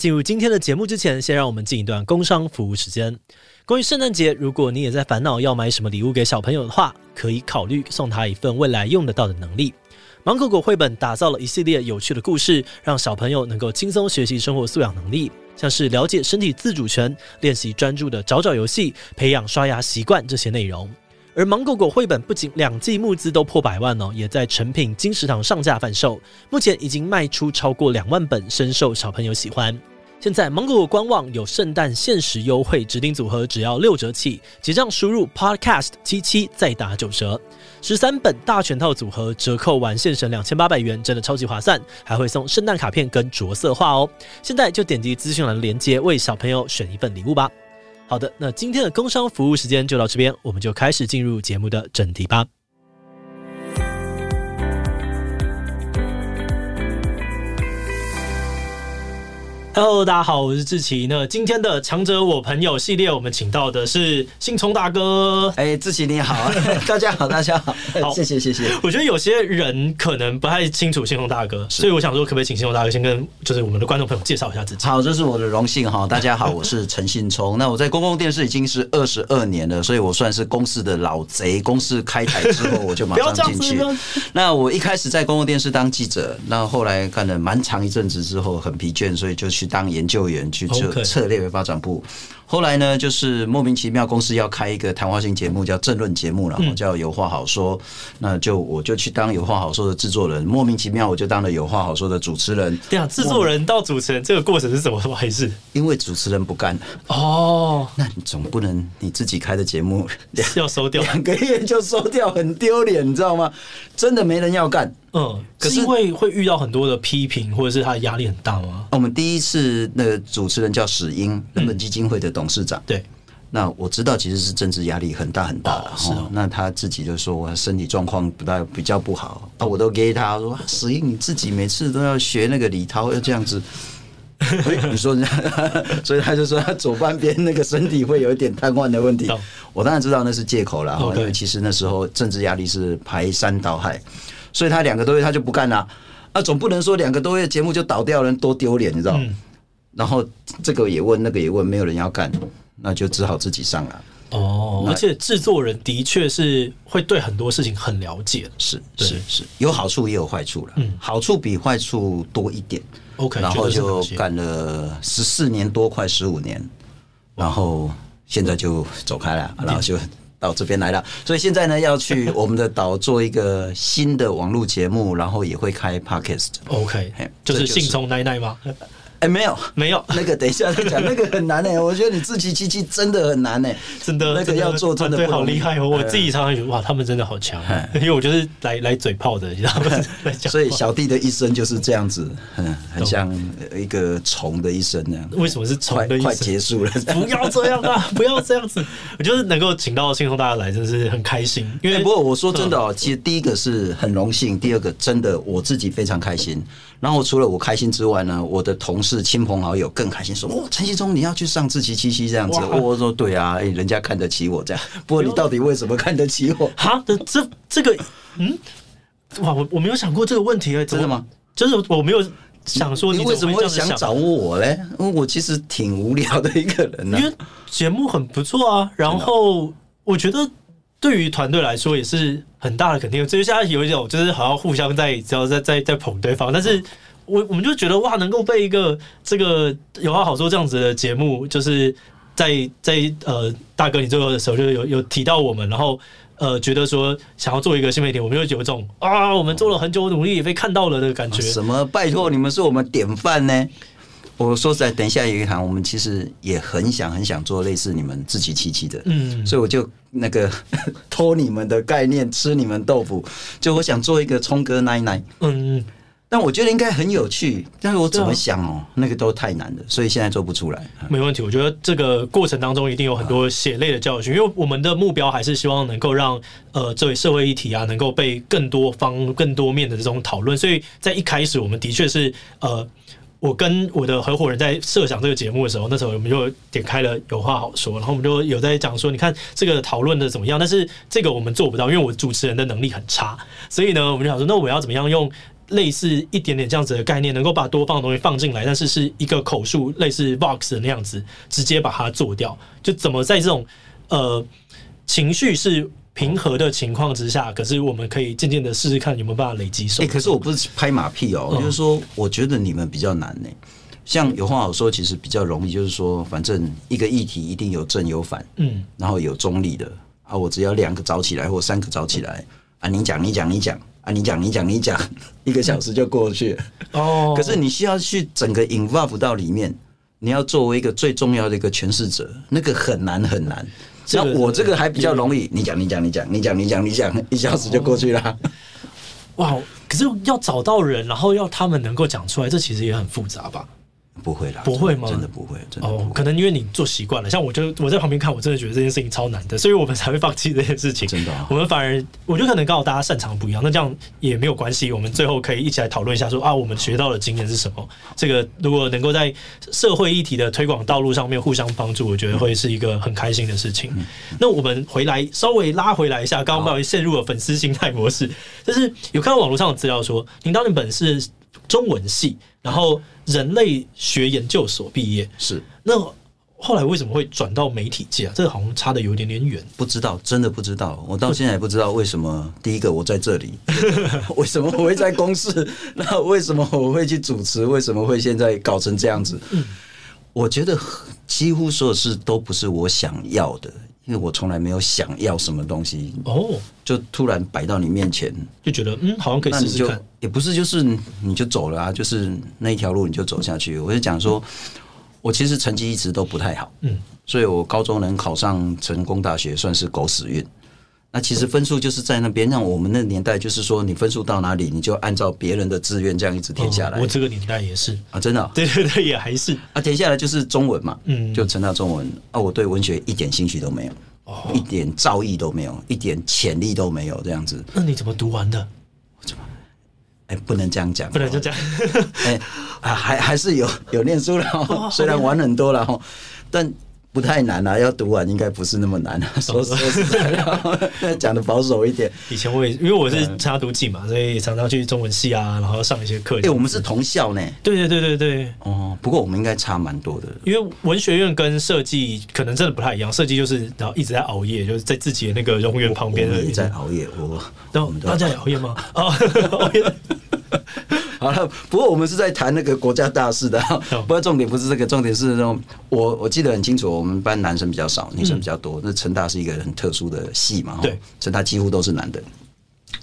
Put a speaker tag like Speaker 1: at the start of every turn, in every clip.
Speaker 1: 进入今天的节目之前，先让我们进一段工商服务时间。关于圣诞节，如果你也在烦恼要买什么礼物给小朋友的话，可以考虑送他一份未来用得到的能力。芒果果绘本打造了一系列有趣的故事，让小朋友能够轻松学习生活素养能力，像是了解身体自主权、练习专注的找找游戏、培养刷牙习惯这些内容。而芒果果绘本不仅两季募资都破百万哦，也在成品金石堂上架贩售，目前已经卖出超过两万本，深受小朋友喜欢。现在芒果官网有圣诞限时优惠，指定组合只要六折起，结账输入 podcast 七七再打九折，十三本大全套组合折扣完现省两千八百元，真的超级划算，还会送圣诞卡片跟着色画哦。现在就点击资讯栏的链接，为小朋友选一份礼物吧。好的，那今天的工商服务时间就到这边，我们就开始进入节目的正题吧。Hello，大家好，我是志奇。那今天的强者我朋友系列，我们请到的是信聪大哥。
Speaker 2: 哎、欸，志奇你好，大家好，大家好，好，谢谢谢谢。
Speaker 1: 我觉得有些人可能不太清楚信聪大哥，所以我想说，可不可以请信聪大哥先跟就是我们的观众朋友介绍一下自己？
Speaker 2: 好，这是我的荣幸哈。大家好，我是陈信聪。那我在公共电视已经是二十二年了，所以我算是公司的老贼。公司开台之后，我就马上进去。那我一开始在公共电视当记者，那后来干了蛮长一阵子之后，很疲倦，所以就去。去当研究员去策策略发展部，后来呢，就是莫名其妙公司要开一个谈话性节目，叫政论节目，然后叫有话好说，那就我就去当有话好说的制作人，莫名其妙我就当了有话好说的主持人。
Speaker 1: 对啊，制作人到主持人这个过程是怎么回事？
Speaker 2: 因为主持人不干
Speaker 1: 哦，
Speaker 2: 那你总不能你自己开的节目
Speaker 1: 要收掉，
Speaker 2: 两个月就收掉，很丢脸，你知道吗？真的没人要干。
Speaker 1: 嗯，可是因为会遇到很多的批评，或者是他的压力很大吗？
Speaker 2: 我们第一次那个主持人叫史英，人本基金会的董事长。
Speaker 1: 对，
Speaker 2: 那我知道其实是政治压力很大很大的。是，那他自己就说我身体状况不大比较不好啊，我都给他说史英你自己每次都要学那个李涛要这样子。你说人家，所以他就说他左半边那个身体会有一点瘫痪的问题。我当然知道那是借口了，因为其实那时候政治压力是排山倒海。所以他两个多月他就不干了，啊，总不能说两个多月节目就倒掉了，多丢脸，你知道？嗯。然后这个也问，那个也问，没有人要干，那就只好自己上了。
Speaker 1: 哦，而且制作人的确是会对很多事情很了解，
Speaker 2: 是是是，有好处也有坏处了。嗯，好处比坏处多一点。OK，然后就干了十四年多，快十五年，然后现在就走开了，然后就。到这边来了，所以现在呢，要去我们的岛做一个新的网络节目，然后也会开 Podcast。
Speaker 1: OK，就是信聪奶奶吗？
Speaker 2: 哎、欸，没有，
Speaker 1: 没有，
Speaker 2: 那个等一下再讲，那个很难哎、欸，我觉得你自欺欺欺真的很难哎、欸，
Speaker 1: 真的，
Speaker 2: 那个要做真的
Speaker 1: 对，好厉害哦！我自己常常觉得哇，他们真的好强，因为我就是来来嘴炮的，你知道吗？
Speaker 2: 所以小弟的一生就是这样子，很很像一个虫的一生那样。
Speaker 1: 为什么是虫的一生？
Speaker 2: 快结束了，
Speaker 1: 不要这样啊！不要这样子，我就是能够请到信聪大家来，真是很开心。因为、欸、不过
Speaker 2: 我说真的哦，其实第一个是很荣幸，第二个真的我自己非常开心。然后除了我开心之外呢，我的同事、亲朋好友更开心，说：“哦，陈信忠，你要去上志祺七七这样子。”我说：“对啊，人家看得起我这样。不过你到底为什么看得起我？
Speaker 1: 哈，这这个，嗯，哇，我我没有想过这个问题啊，
Speaker 2: 真的吗？
Speaker 1: 就是我没有想说你，
Speaker 2: 你为什么会想找我嘞？因为我其实挺无聊的一个人呢、啊。
Speaker 1: 因为节目很不错啊，然后我觉得。”对于团队来说也是很大的肯定，所以现在有一种就是好像互相在只要在在在捧对方，但是我我们就觉得哇，能够被一个这个有话好说这样子的节目，就是在在呃大哥你最后的时候就有有提到我们，然后呃觉得说想要做一个新媒体，我们就有一种啊，我们做了很久努力也被看到了的感觉。
Speaker 2: 什么？拜托你们是我们典范呢？我说实在，等一下有一行，我们其实也很想很想做类似你们自己七七的，嗯，所以我就那个 偷你们的概念，吃你们豆腐，就我想做一个聪哥奶奶，嗯，但我觉得应该很有趣，但是我怎么想哦，那个都太难了，所以现在做不出来。
Speaker 1: 没问题，我觉得这个过程当中一定有很多血泪的教训，因为我们的目标还是希望能够让呃这位社会议题啊，能够被更多方、更多面的这种讨论，所以在一开始我们的确是呃。我跟我的合伙人在设想这个节目的时候，那时候我们就点开了有话好说，然后我们就有在讲说，你看这个讨论的怎么样？但是这个我们做不到，因为我主持人的能力很差，所以呢，我们就想说，那我要怎么样用类似一点点这样子的概念，能够把多方的东西放进来，但是是一个口述类似 Vox 的那样子，直接把它做掉。就怎么在这种呃情绪是平和的情况之下，可是我们可以渐渐的试试看有没有办法累积收。
Speaker 2: 哎，可是我不是拍马屁哦，就是说我觉得你们比较难呢。像有话好说，其实比较容易，就是说反正一个议题一定有正有反，嗯，然后有中立的啊，我只要两个找起来或三个找起来啊，你讲你讲你讲啊，你讲你讲你讲，一个小时就过去哦。可是你需要去整个 involve 到里面，你要作为一个最重要的一个诠释者，那个很难很难。那我这个还比较容易，你讲你讲你讲你讲你讲你讲，一小时就过去了。
Speaker 1: 哇！可是要找到人，然后要他们能够讲出来，这其实也很复杂吧？
Speaker 2: 不会啦，
Speaker 1: 不会吗？
Speaker 2: 真的不会，真的。
Speaker 1: 哦，可能因为你做习惯了。像我就我在旁边看，我真的觉得这件事情超难的，所以我们才会放弃这件事情。
Speaker 2: 真的，啊，
Speaker 1: 我们反而我觉得可能刚好大家擅长不一样，那这样也没有关系。我们最后可以一起来讨论一下说，说啊，我们学到的经验是什么？这个如果能够在社会议题的推广道路上面互相帮助，我觉得会是一个很开心的事情。嗯、那我们回来稍微拉回来一下，刚刚不小心陷入了粉丝心态模式，就是有看到网络上的资料说，您当年本是中文系，然后。人类学研究所毕业
Speaker 2: 是，
Speaker 1: 那后来为什么会转到媒体界啊？这个好像差的有点点远，
Speaker 2: 不知道，真的不知道。我到现在也不知道为什么。第一个我在这里，为什么我会在公司？那为什么我会去主持？为什么会现在搞成这样子？嗯，我觉得几乎所有事都不是我想要的。因为我从来没有想要什么东西哦，就突然摆到你面前，
Speaker 1: 就觉得嗯，好像可以试试看。
Speaker 2: 也不是，就是你就走了啊，就是那一条路你就走下去。我就讲说，我其实成绩一直都不太好，嗯，所以我高中能考上成功大学算是狗屎运。那其实分数就是在那边，让我们那年代就是说，你分数到哪里，你就按照别人的志愿这样一直填下来。
Speaker 1: 我这个年代也是
Speaker 2: 啊，真的，
Speaker 1: 对对对，也还是
Speaker 2: 啊，填下来就是中文嘛，嗯，就成大中文啊，我对文学一点兴趣都没有，哦，一点造诣都没有，一点潜力都没有，这样子。
Speaker 1: 那你怎么读完的？
Speaker 2: 我怎么？哎，不能这样讲，
Speaker 1: 不能这样讲。
Speaker 2: 哎，还还是有有念书了，虽然玩很多了哈，但。不太难啊，要读完应该不是那么难啊。说 说实在，讲的保守一点。
Speaker 1: 以前我也因为我是参加读记嘛，所以常常去中文系啊，然后上一些课。哎、
Speaker 2: 欸，我们是同校呢。
Speaker 1: 对对对对对。
Speaker 2: 哦，不过我们应该差蛮多的。
Speaker 1: 因为文学院跟设计可能真的不太一样，设计就是然后一直在熬夜，就是在自己的那个荣园旁边。
Speaker 2: 的也在熬夜，我。
Speaker 1: 都大家也熬夜吗？哦，熬夜。
Speaker 2: 好了，不过我们是在谈那个国家大事的，不过重点不是这个，重点是那种我我记得很清楚，我们班男生比较少，女生比较多。那成大是一个很特殊的系嘛，对，成大几乎都是男的。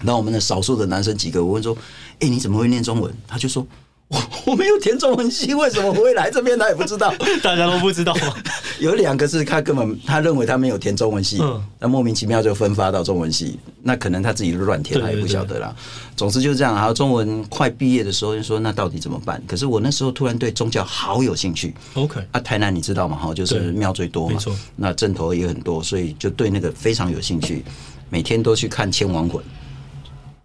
Speaker 2: 那我们的少数的男生几个，我问说：“哎，你怎么会念中文？”他就说。我 我没有填中文系，为什么我会来这边？他也不知道，
Speaker 1: 大家都不知道吗？
Speaker 2: 有两个是他根本他认为他没有填中文系，嗯，那莫名其妙就分发到中文系，那可能他自己乱填，他也不晓得啦。总之就是这样。然后中文快毕业的时候就说，那到底怎么办？可是我那时候突然对宗教好有兴趣。OK，啊，台南你知道吗？哈，就是庙最多嘛，那阵头也很多，所以就对那个非常有兴趣，每天都去看《千王魂》，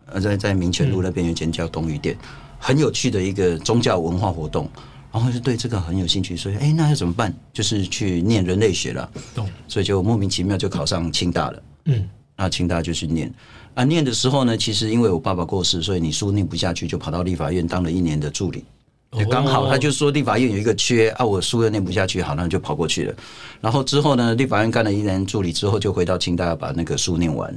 Speaker 2: 呃，在在民权路那边有间叫东御殿。很有趣的一个宗教文化活动，然后就对这个很有兴趣，所以哎，那要怎么办？就是去念人类学了，所以就莫名其妙就考上清大了。嗯，那清大就去念啊，念的时候呢，其实因为我爸爸过世，所以你书念不下去，就跑到立法院当了一年的助理。就刚好他就说立法院有一个缺啊，我书又念不下去，好，那就跑过去了。然后之后呢，立法院干了一年助理之后，就回到清大把那个书念完。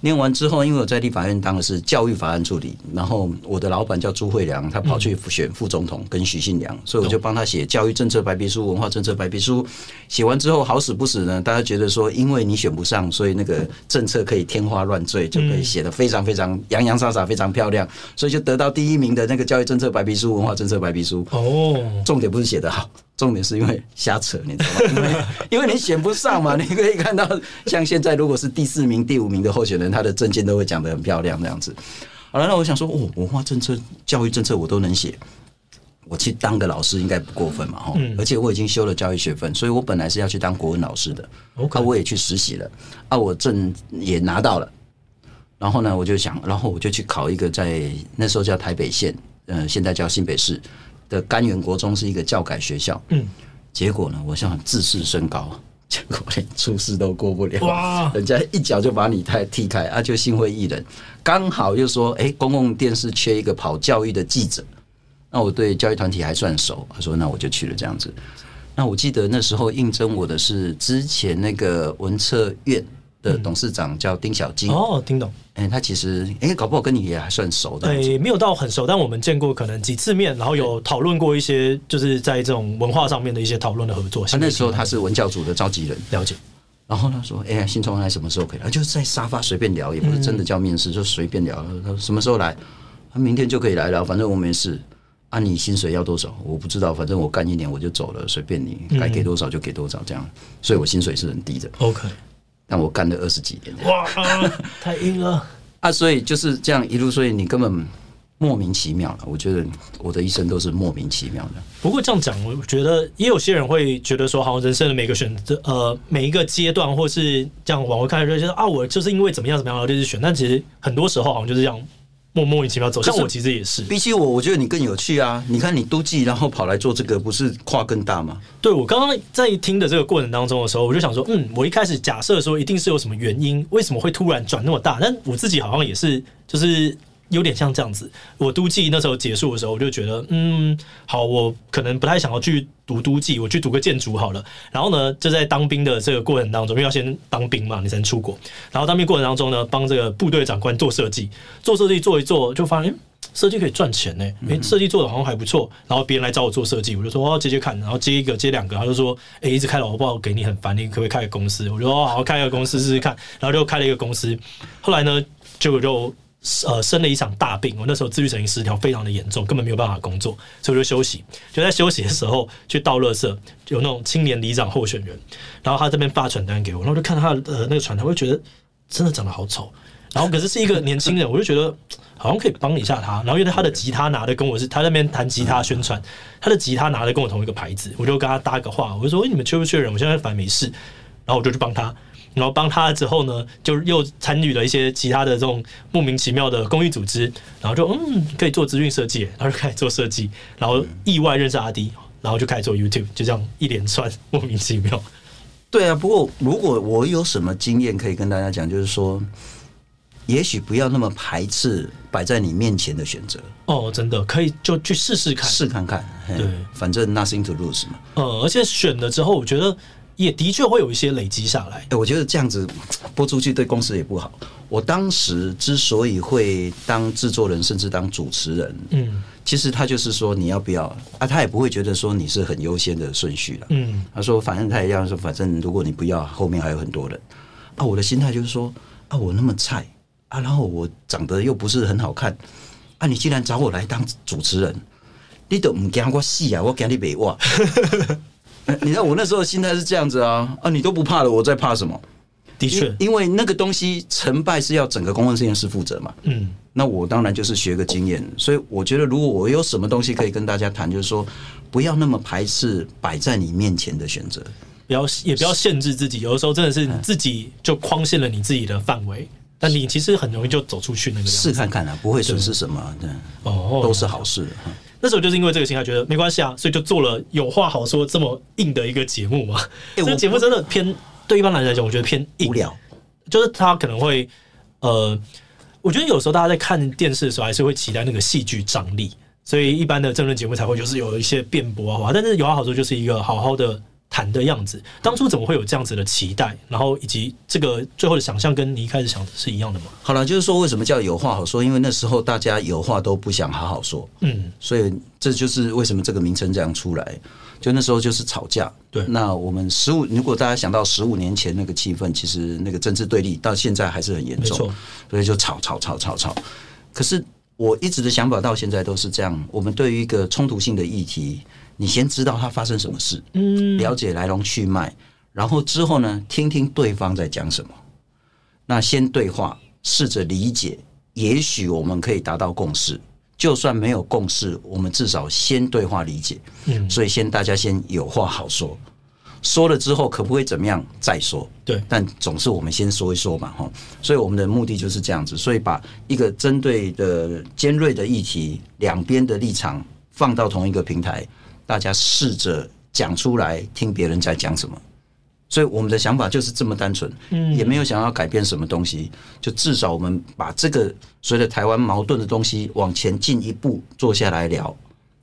Speaker 2: 念完之后，因为我在立法院当的是教育法案助理，然后我的老板叫朱慧良，他跑去选副总统跟许信良，所以我就帮他写教育政策白皮书、文化政策白皮书。写完之后好死不死呢，大家觉得说，因为你选不上，所以那个政策可以天花乱坠，就可以写得非常非常洋洋洒洒，非常漂亮，所以就得到第一名的那个教育政策白皮书、文化政策白皮书。哦，重点不是写得好。重点是因为瞎扯，你知道吗？因为因为你选不上嘛，你可以看到，像现在如果是第四名、第五名的候选人，他的证件都会讲得很漂亮这样子。好了，那我想说，哦，文化政策、教育政策我都能写，我去当个老师应该不过分嘛，哈。而且我已经修了教育学分，所以我本来是要去当国文老师的。OK，我也去实习了，啊，我证也拿到了。然后呢，我就想，然后我就去考一个在那时候叫台北县，嗯，现在叫新北市。的甘源国中是一个教改学校，嗯，结果呢，我想自视甚高，结果连初试都过不了，
Speaker 1: 哇！
Speaker 2: 人家一脚就把你太踢开啊，就心灰意冷。刚好又说，哎、欸，公共电视缺一个跑教育的记者，那我对教育团体还算熟，他说那我就去了这样子。那我记得那时候应征我的是之前那个文策院的董事长叫丁小金
Speaker 1: 哦，听懂。
Speaker 2: 哎，他其实哎，搞不好跟你也还算熟的。
Speaker 1: 对，没有到很熟，但我们见过可能几次面，然后有讨论过一些，就是在这种文化上面的一些讨论的合作。
Speaker 2: 他那时候他是文教组的召集人，
Speaker 1: 了解。
Speaker 2: 然后他说：“哎，信聪来什么时候可以来？就是在沙发随便聊，也不是真的叫面试，就随便聊。他说什么时候来？他明天就可以来了，反正我没事。啊，你薪水要多少？我不知道，反正我干一年我就走了，随便你，该给多少就给多少，这样。所以我薪水是很低的。
Speaker 1: OK。”
Speaker 2: 但我干了二十几年，
Speaker 1: 哇，太硬了
Speaker 2: 啊！所以就是这样一路，所以你根本莫名其妙了。我觉得我的一生都是莫名其妙的。
Speaker 1: 不过这样讲，我觉得也有些人会觉得说，好像人生的每个选择，呃，每一个阶段，或是这样往回看，就觉得啊，我就是因为怎么样怎么样，然后就是选。但其实很多时候好像就是这样。莫莫名其妙走，像我其实也是。
Speaker 2: 比起我，我觉得你更有趣啊！你看你都记，然后跑来做这个，不是跨更大吗？
Speaker 1: 对，我刚刚在听的这个过程当中的时候，我就想说，嗯，我一开始假设说一定是有什么原因，为什么会突然转那么大？但我自己好像也是，就是。有点像这样子，我都计那时候结束的时候，我就觉得，嗯，好，我可能不太想要去读都计，我去读个建筑好了。然后呢，就在当兵的这个过程当中，因为要先当兵嘛，你才能出国。然后当兵过程当中呢，帮这个部队长官做设计，做设计做一做，就发现，设计可以赚钱呢。诶，设计做的好像还不错。然后别人来找我做设计，我就说，我要接接看。然后接一个，接两个，他就说，诶，一直开了，我不好给你很烦，你可不可以开个公司？我就说，好好开个公司试试看。然后就开了一个公司。后来呢，结果就。呃，生了一场大病，我那时候自律神经失调非常的严重，根本没有办法工作，所以我就休息。就在休息的时候去倒垃圾，有那种青年里长候选人，然后他这边发传单给我，然后就看他的呃那个传单，我就觉得真的长得好丑。然后可是是一个年轻人，我就觉得好像可以帮一下他。然后因为他的吉他拿的跟我是他那边弹吉他宣传，他的吉他拿的跟我同一个牌子，我就跟他搭个话，我就说：“哎，你们缺不缺人？我现在反正没事。”然后我就去帮他。然后帮他了之后呢，就又参与了一些其他的这种莫名其妙的公益组织，然后就嗯可以做资讯设计，然后就开始做设计，然后意外认识阿迪，然后就开始做 YouTube，就这样一连串莫名其妙。
Speaker 2: 对啊，不过如果我有什么经验可以跟大家讲，就是说，也许不要那么排斥摆在你面前的选择。
Speaker 1: 哦，真的可以就去试试看，
Speaker 2: 试看看。对，反正 nothing to lose 嘛。
Speaker 1: 呃、嗯，而且选了之后，我觉得。也的确会有一些累积下来。哎，
Speaker 2: 我觉得这样子 播出去对公司也不好。我当时之所以会当制作人，甚至当主持人，嗯，其实他就是说你要不要啊？他也不会觉得说你是很优先的顺序了。嗯，他说反正他也一样说，反正如果你不要，后面还有很多人。啊，我的心态就是说啊，我那么菜啊，然后我长得又不是很好看啊，你既然找我来当主持人，你都唔惊我死啊？我惊你别忘。你知道我那时候心态是这样子啊啊！你都不怕了，我在怕什么？
Speaker 1: 的确，
Speaker 2: 因为那个东西成败是要整个公共实验室负责嘛。嗯，那我当然就是学个经验。所以我觉得，如果我有什么东西可以跟大家谈，就是说不要那么排斥摆在你面前的选择，
Speaker 1: 不要也不要限制自己。有的时候真的是你自己就框限了你自己的范围，但你其实很容易就走出去那个。
Speaker 2: 试看看啊，不会损失什么，对，哦，都是好事。
Speaker 1: 那时候就是因为这个心态，觉得没关系啊，所以就做了有话好说这么硬的一个节目嘛。这个节目真的偏对一般男人来讲，我觉得偏硬，无聊。就是他可能会呃，我觉得有时候大家在看电视的时候，还是会期待那个戏剧张力，所以一般的政论节目才会就是有一些辩驳啊。但是有话好说，就是一个好好的。谈的样子，当初怎么会有这样子的期待？然后以及这个最后的想象，跟你一开始想的是一样的吗？
Speaker 2: 好了，就是说为什么叫有话好说？因为那时候大家有话都不想好好说，嗯，所以这就是为什么这个名称这样出来。就那时候就是吵架，对。那我们十五，如果大家想到十五年前那个气氛，其实那个政治对立到现在还是很严重。所以就吵吵吵吵吵。可是我一直的想法到现在都是这样：我们对于一个冲突性的议题。你先知道它发生什么事，嗯，了解来龙去脉，然后之后呢，听听对方在讲什么。那先对话，试着理解，也许我们可以达到共识。就算没有共识，我们至少先对话理解。嗯，所以先大家先有话好说，说了之后可不可以怎么样再说？对，但总是我们先说一说嘛，哈。所以我们的目的就是这样子，所以把一个针对的尖锐的议题，两边的立场放到同一个平台。大家试着讲出来，听别人在讲什么。所以我们的想法就是这么单纯，
Speaker 1: 嗯，
Speaker 2: 也没有想要改变什么东西，就至少我们把这个随着台湾矛盾的东西往前进一步坐下来聊。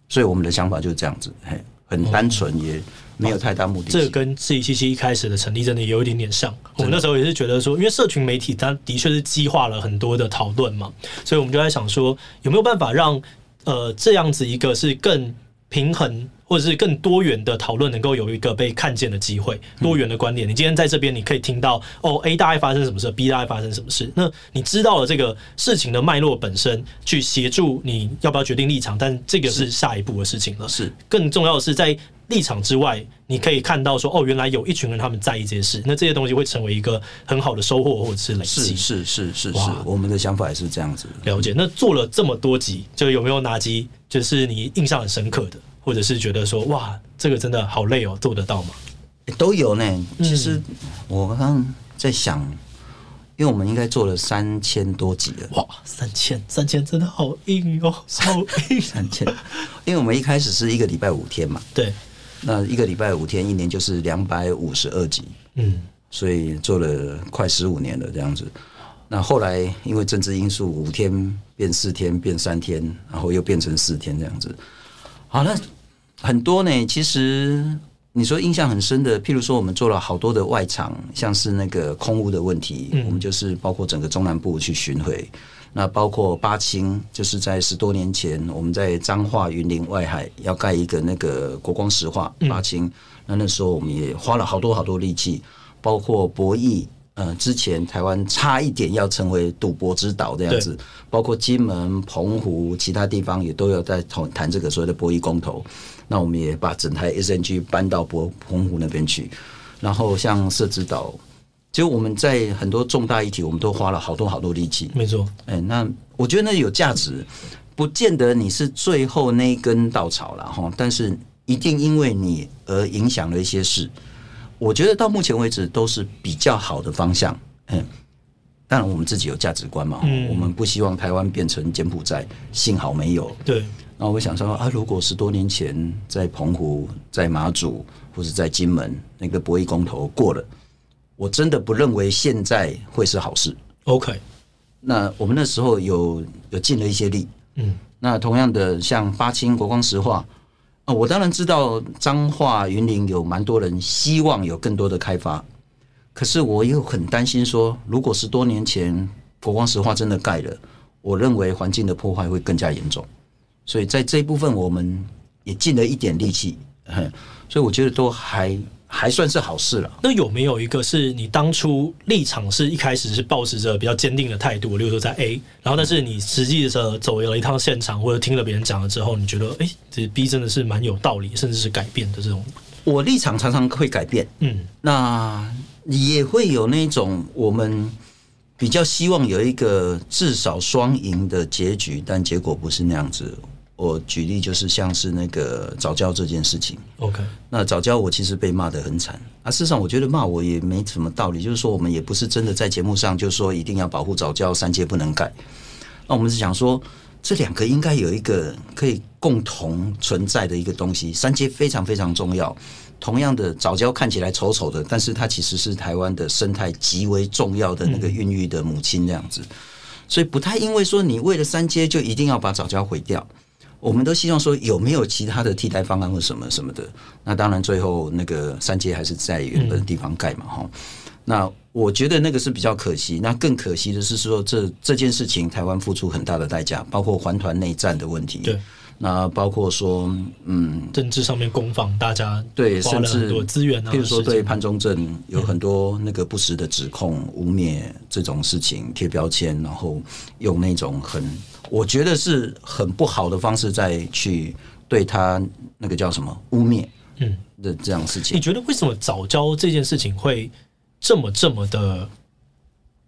Speaker 2: 所以我们的想法就是这样子，嘿，很单纯，也没有太大目的。
Speaker 1: 这个跟四一七七一开始的成立真的有一点点像。我们那时候也是觉得说，因为社群媒体它的确是激化了很多的讨论嘛，所以我们就在想说，有没有办法让呃这样子一个是更平衡。或者是更多元的讨论，能够有一个被看见的机会。多元的观点，你今天在这边，你可以听到哦，A 大概发生什么事，B 大概发生什么事。那你知道了这个事情的脉络本身，去协助你要不要决定立场，但这个是下一步的事情了。
Speaker 2: 是
Speaker 1: 更重要的是，在立场之外，你可以看到说，哦，原来有一群人他们在意这些事。那这些东西会成为一个很好的收获，或者是累积。
Speaker 2: 是是是是是，我们的想法也是这样子。
Speaker 1: 了解。那做了这么多集，就有没有哪集就是你印象很深刻的？或者是觉得说哇，这个真的好累哦，做得到吗？
Speaker 2: 都有呢。其实我刚刚在想，因为我们应该做了三千多集了。
Speaker 1: 哇，三千，三千真的好硬哦，好硬。
Speaker 2: 三千，因为我们一开始是一个礼拜五天嘛。
Speaker 1: 对。
Speaker 2: 那一个礼拜五天，一年就是两百五十二集。
Speaker 1: 嗯。所
Speaker 2: 以做了快十五年了这样子。那后来因为政治因素，五天变四天，变三天，然后又变成四天这样子。好，那。很多呢，其实你说印象很深的，譬如说我们做了好多的外场，像是那个空屋的问题，我们就是包括整个中南部去巡回，那包括八青，就是在十多年前我们在彰化云林外海要盖一个那个国光石化八青，那那时候我们也花了好多好多力气，包括博弈。呃，之前台湾差一点要成为赌博之岛这样子，包括金门、澎湖其他地方也都有在谈谈这个所谓的博弈公投。那我们也把整台 SNG 搬到博澎湖那边去。然后像社子岛，就我们在很多重大议题，我们都花了好多好多力气。
Speaker 1: 没错，
Speaker 2: 哎，那我觉得那有价值，不见得你是最后那一根稻草了哈，但是一定因为你而影响了一些事。我觉得到目前为止都是比较好的方向，嗯，当然我们自己有价值观嘛，我们不希望台湾变成柬埔寨，幸好没有。
Speaker 1: 对，
Speaker 2: 那我想说啊，如果十多年前在澎湖、在马祖或者在金门那个博弈公投过了，我真的不认为现在会是好事。
Speaker 1: OK，
Speaker 2: 那我们那时候有有尽了一些力，嗯，那同样的像八清国光石化。啊，我当然知道彰化云林有蛮多人希望有更多的开发，可是我又很担心说，如果十多年前国光石化真的盖了，我认为环境的破坏会更加严重，所以在这一部分我们也尽了一点力气，所以我觉得都还。还算是好事了。
Speaker 1: 那有没有一个是你当初立场是一开始是保持着比较坚定的态度，例如说在 A，然后但是你实际的时候走了一趟现场或者听了别人讲了之后，你觉得哎，这 B 真的是蛮有道理，甚至是改变的这种。
Speaker 2: 我立场常常会改变，嗯，那也会有那种我们比较希望有一个至少双赢的结局，但结果不是那样子。我举例就是像是那个早教这件事情
Speaker 1: ，OK，
Speaker 2: 那早教我其实被骂得很惨啊。事实上，我觉得骂我也没什么道理，就是说我们也不是真的在节目上就说一定要保护早教，三阶不能改。那我们是想说，这两个应该有一个可以共同存在的一个东西，三阶非常非常重要。同样的，早教看起来丑丑的，但是它其实是台湾的生态极为重要的那个孕育的母亲这样子，所以不太因为说你为了三阶就一定要把早教毁掉。我们都希望说有没有其他的替代方案或什么什么的。那当然最后那个三阶还是在原本的地方盖嘛，哈。那我觉得那个是比较可惜。那更可惜的是说这这件事情台湾付出很大的代价，包括环团内战的问题。
Speaker 1: 对。
Speaker 2: 那包括说，嗯，
Speaker 1: 政治上面攻防，大家
Speaker 2: 对，甚至
Speaker 1: 很多资源啊，
Speaker 2: 譬如说对潘忠正有很多那个不实的指控、污蔑这种事情，贴标签，然后用那种很。我觉得是很不好的方式，再去对他那个叫什么污蔑，嗯的这样事情。
Speaker 1: 你觉得为什么早教这件事情会这么这么的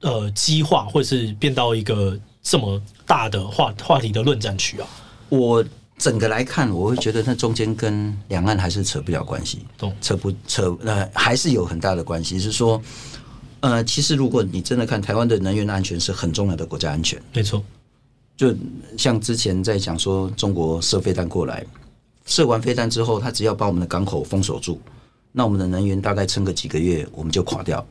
Speaker 1: 呃激化，或是变到一个这么大的话话题的论战区啊？
Speaker 2: 我整个来看，我会觉得那中间跟两岸还是扯不了关系，
Speaker 1: 懂？
Speaker 2: 扯不扯？呃，还是有很大的关系。是说，呃，其实如果你真的看台湾的能源安全是很重要的国家安全，
Speaker 1: 没错。
Speaker 2: 就像之前在讲说，中国射飞弹过来，射完飞弹之后，他只要把我们的港口封锁住，那我们的能源大概撑个几个月，我们就垮掉。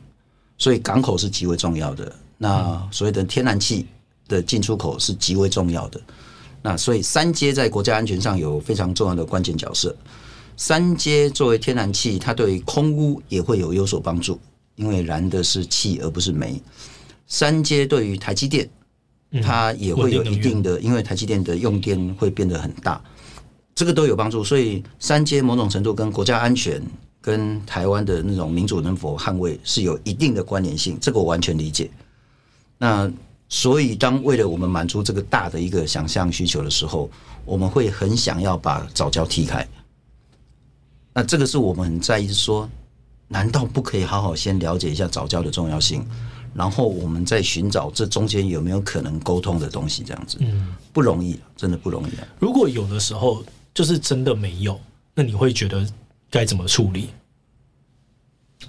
Speaker 2: 所以港口是极为重要的。那所谓的天然气的进出口是极为重要的。那所以三阶在国家安全上有非常重要的关键角色。三阶作为天然气，它对空污也会有有所帮助，因为燃的是气而不是煤。三阶对于台积电，它也会有一定的，因为台积电的用电会变得很大，这个都有帮助。所以三阶某种程度跟国家安全。跟台湾的那种民主能否捍卫是有一定的关联性，这个我完全理解。那所以，当为了我们满足这个大的一个想象需求的时候，我们会很想要把早教踢开。那这个是我们很在意，说，难道不可以好好先了解一下早教的重要性，然后我们再寻找这中间有没有可能沟通的东西？这样子，嗯，不容易，真的不容易啊。
Speaker 1: 如果有的时候就是真的没有，那你会觉得？该怎么处理？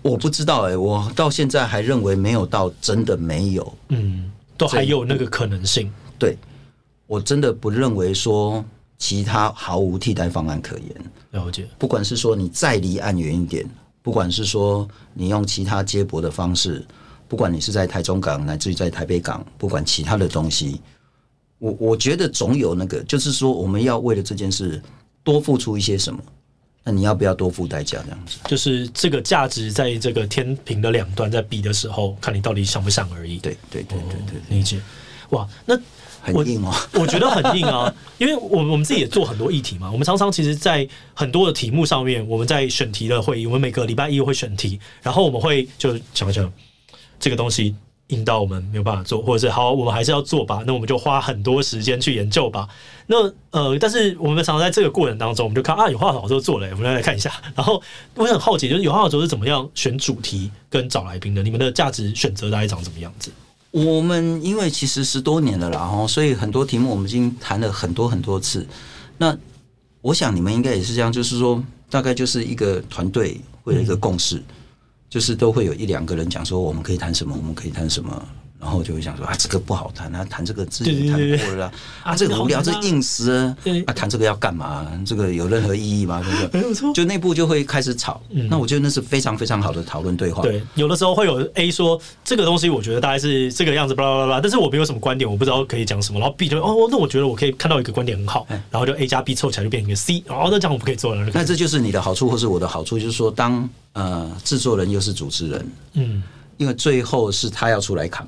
Speaker 2: 我不知道哎、欸，我到现在还认为没有到真的没有，
Speaker 1: 嗯，都还有那个可能性。
Speaker 2: 对，我真的不认为说其他毫无替代方案可言。
Speaker 1: 了解，
Speaker 2: 不管是说你再离岸远一点，不管是说你用其他接驳的方式，不管你是在台中港乃至于在台北港，不管其他的东西，我我觉得总有那个，就是说我们要为了这件事多付出一些什么。那你要不要多付代价？这样子，
Speaker 1: 就是这个价值在这个天平的两端在比的时候，看你到底想不想而已。
Speaker 2: 对对对对对，
Speaker 1: 理解。哇，那
Speaker 2: 很硬哦，
Speaker 1: 我觉得很硬啊，因为我们我们自己也做很多议题嘛，我们常常其实，在很多的题目上面，我们在选题的会议，我们每个礼拜一会选题，然后我们会就想想这个东西。引导我们没有办法做，或者是好，我们还是要做吧。那我们就花很多时间去研究吧。那呃，但是我们常常在这个过程当中，我们就看啊，有话好说做了，我们来，来看一下。然后我很好奇，就是有话好说是怎么样选主题跟找来宾的？你们的价值选择大概长什么样子？
Speaker 2: 我们因为其实十多年了啦，哈，所以很多题目我们已经谈了很多很多次。那我想你们应该也是这样，就是说大概就是一个团队会有一个共识。嗯就是都会有一两个人讲说，我们可以谈什么，我们可以谈什么。然后就会想说啊，这个不好谈啊，谈这个之前谈过了啊，啊，这个无聊，这硬词啊，啊，谈这个要干嘛？这个有任何意义吗？对不对？没有错，就内部就会开始吵。那我觉得那是非常非常好的讨论对话。
Speaker 1: 对，有的时候会有 A 说这个东西，我觉得大概是这个样子，巴拉巴拉，但是我没有什么观点，我不知道可以讲什么。然后 B 就哦，那我觉得我可以看到一个观点很好，然后就 A 加 B 凑起来就变成一个 C。然后那这样我们可以做了。
Speaker 2: 那这就是你的好处，或是我的好处，就是说，当呃制作人又是主持人，嗯，因为最后是他要出来扛。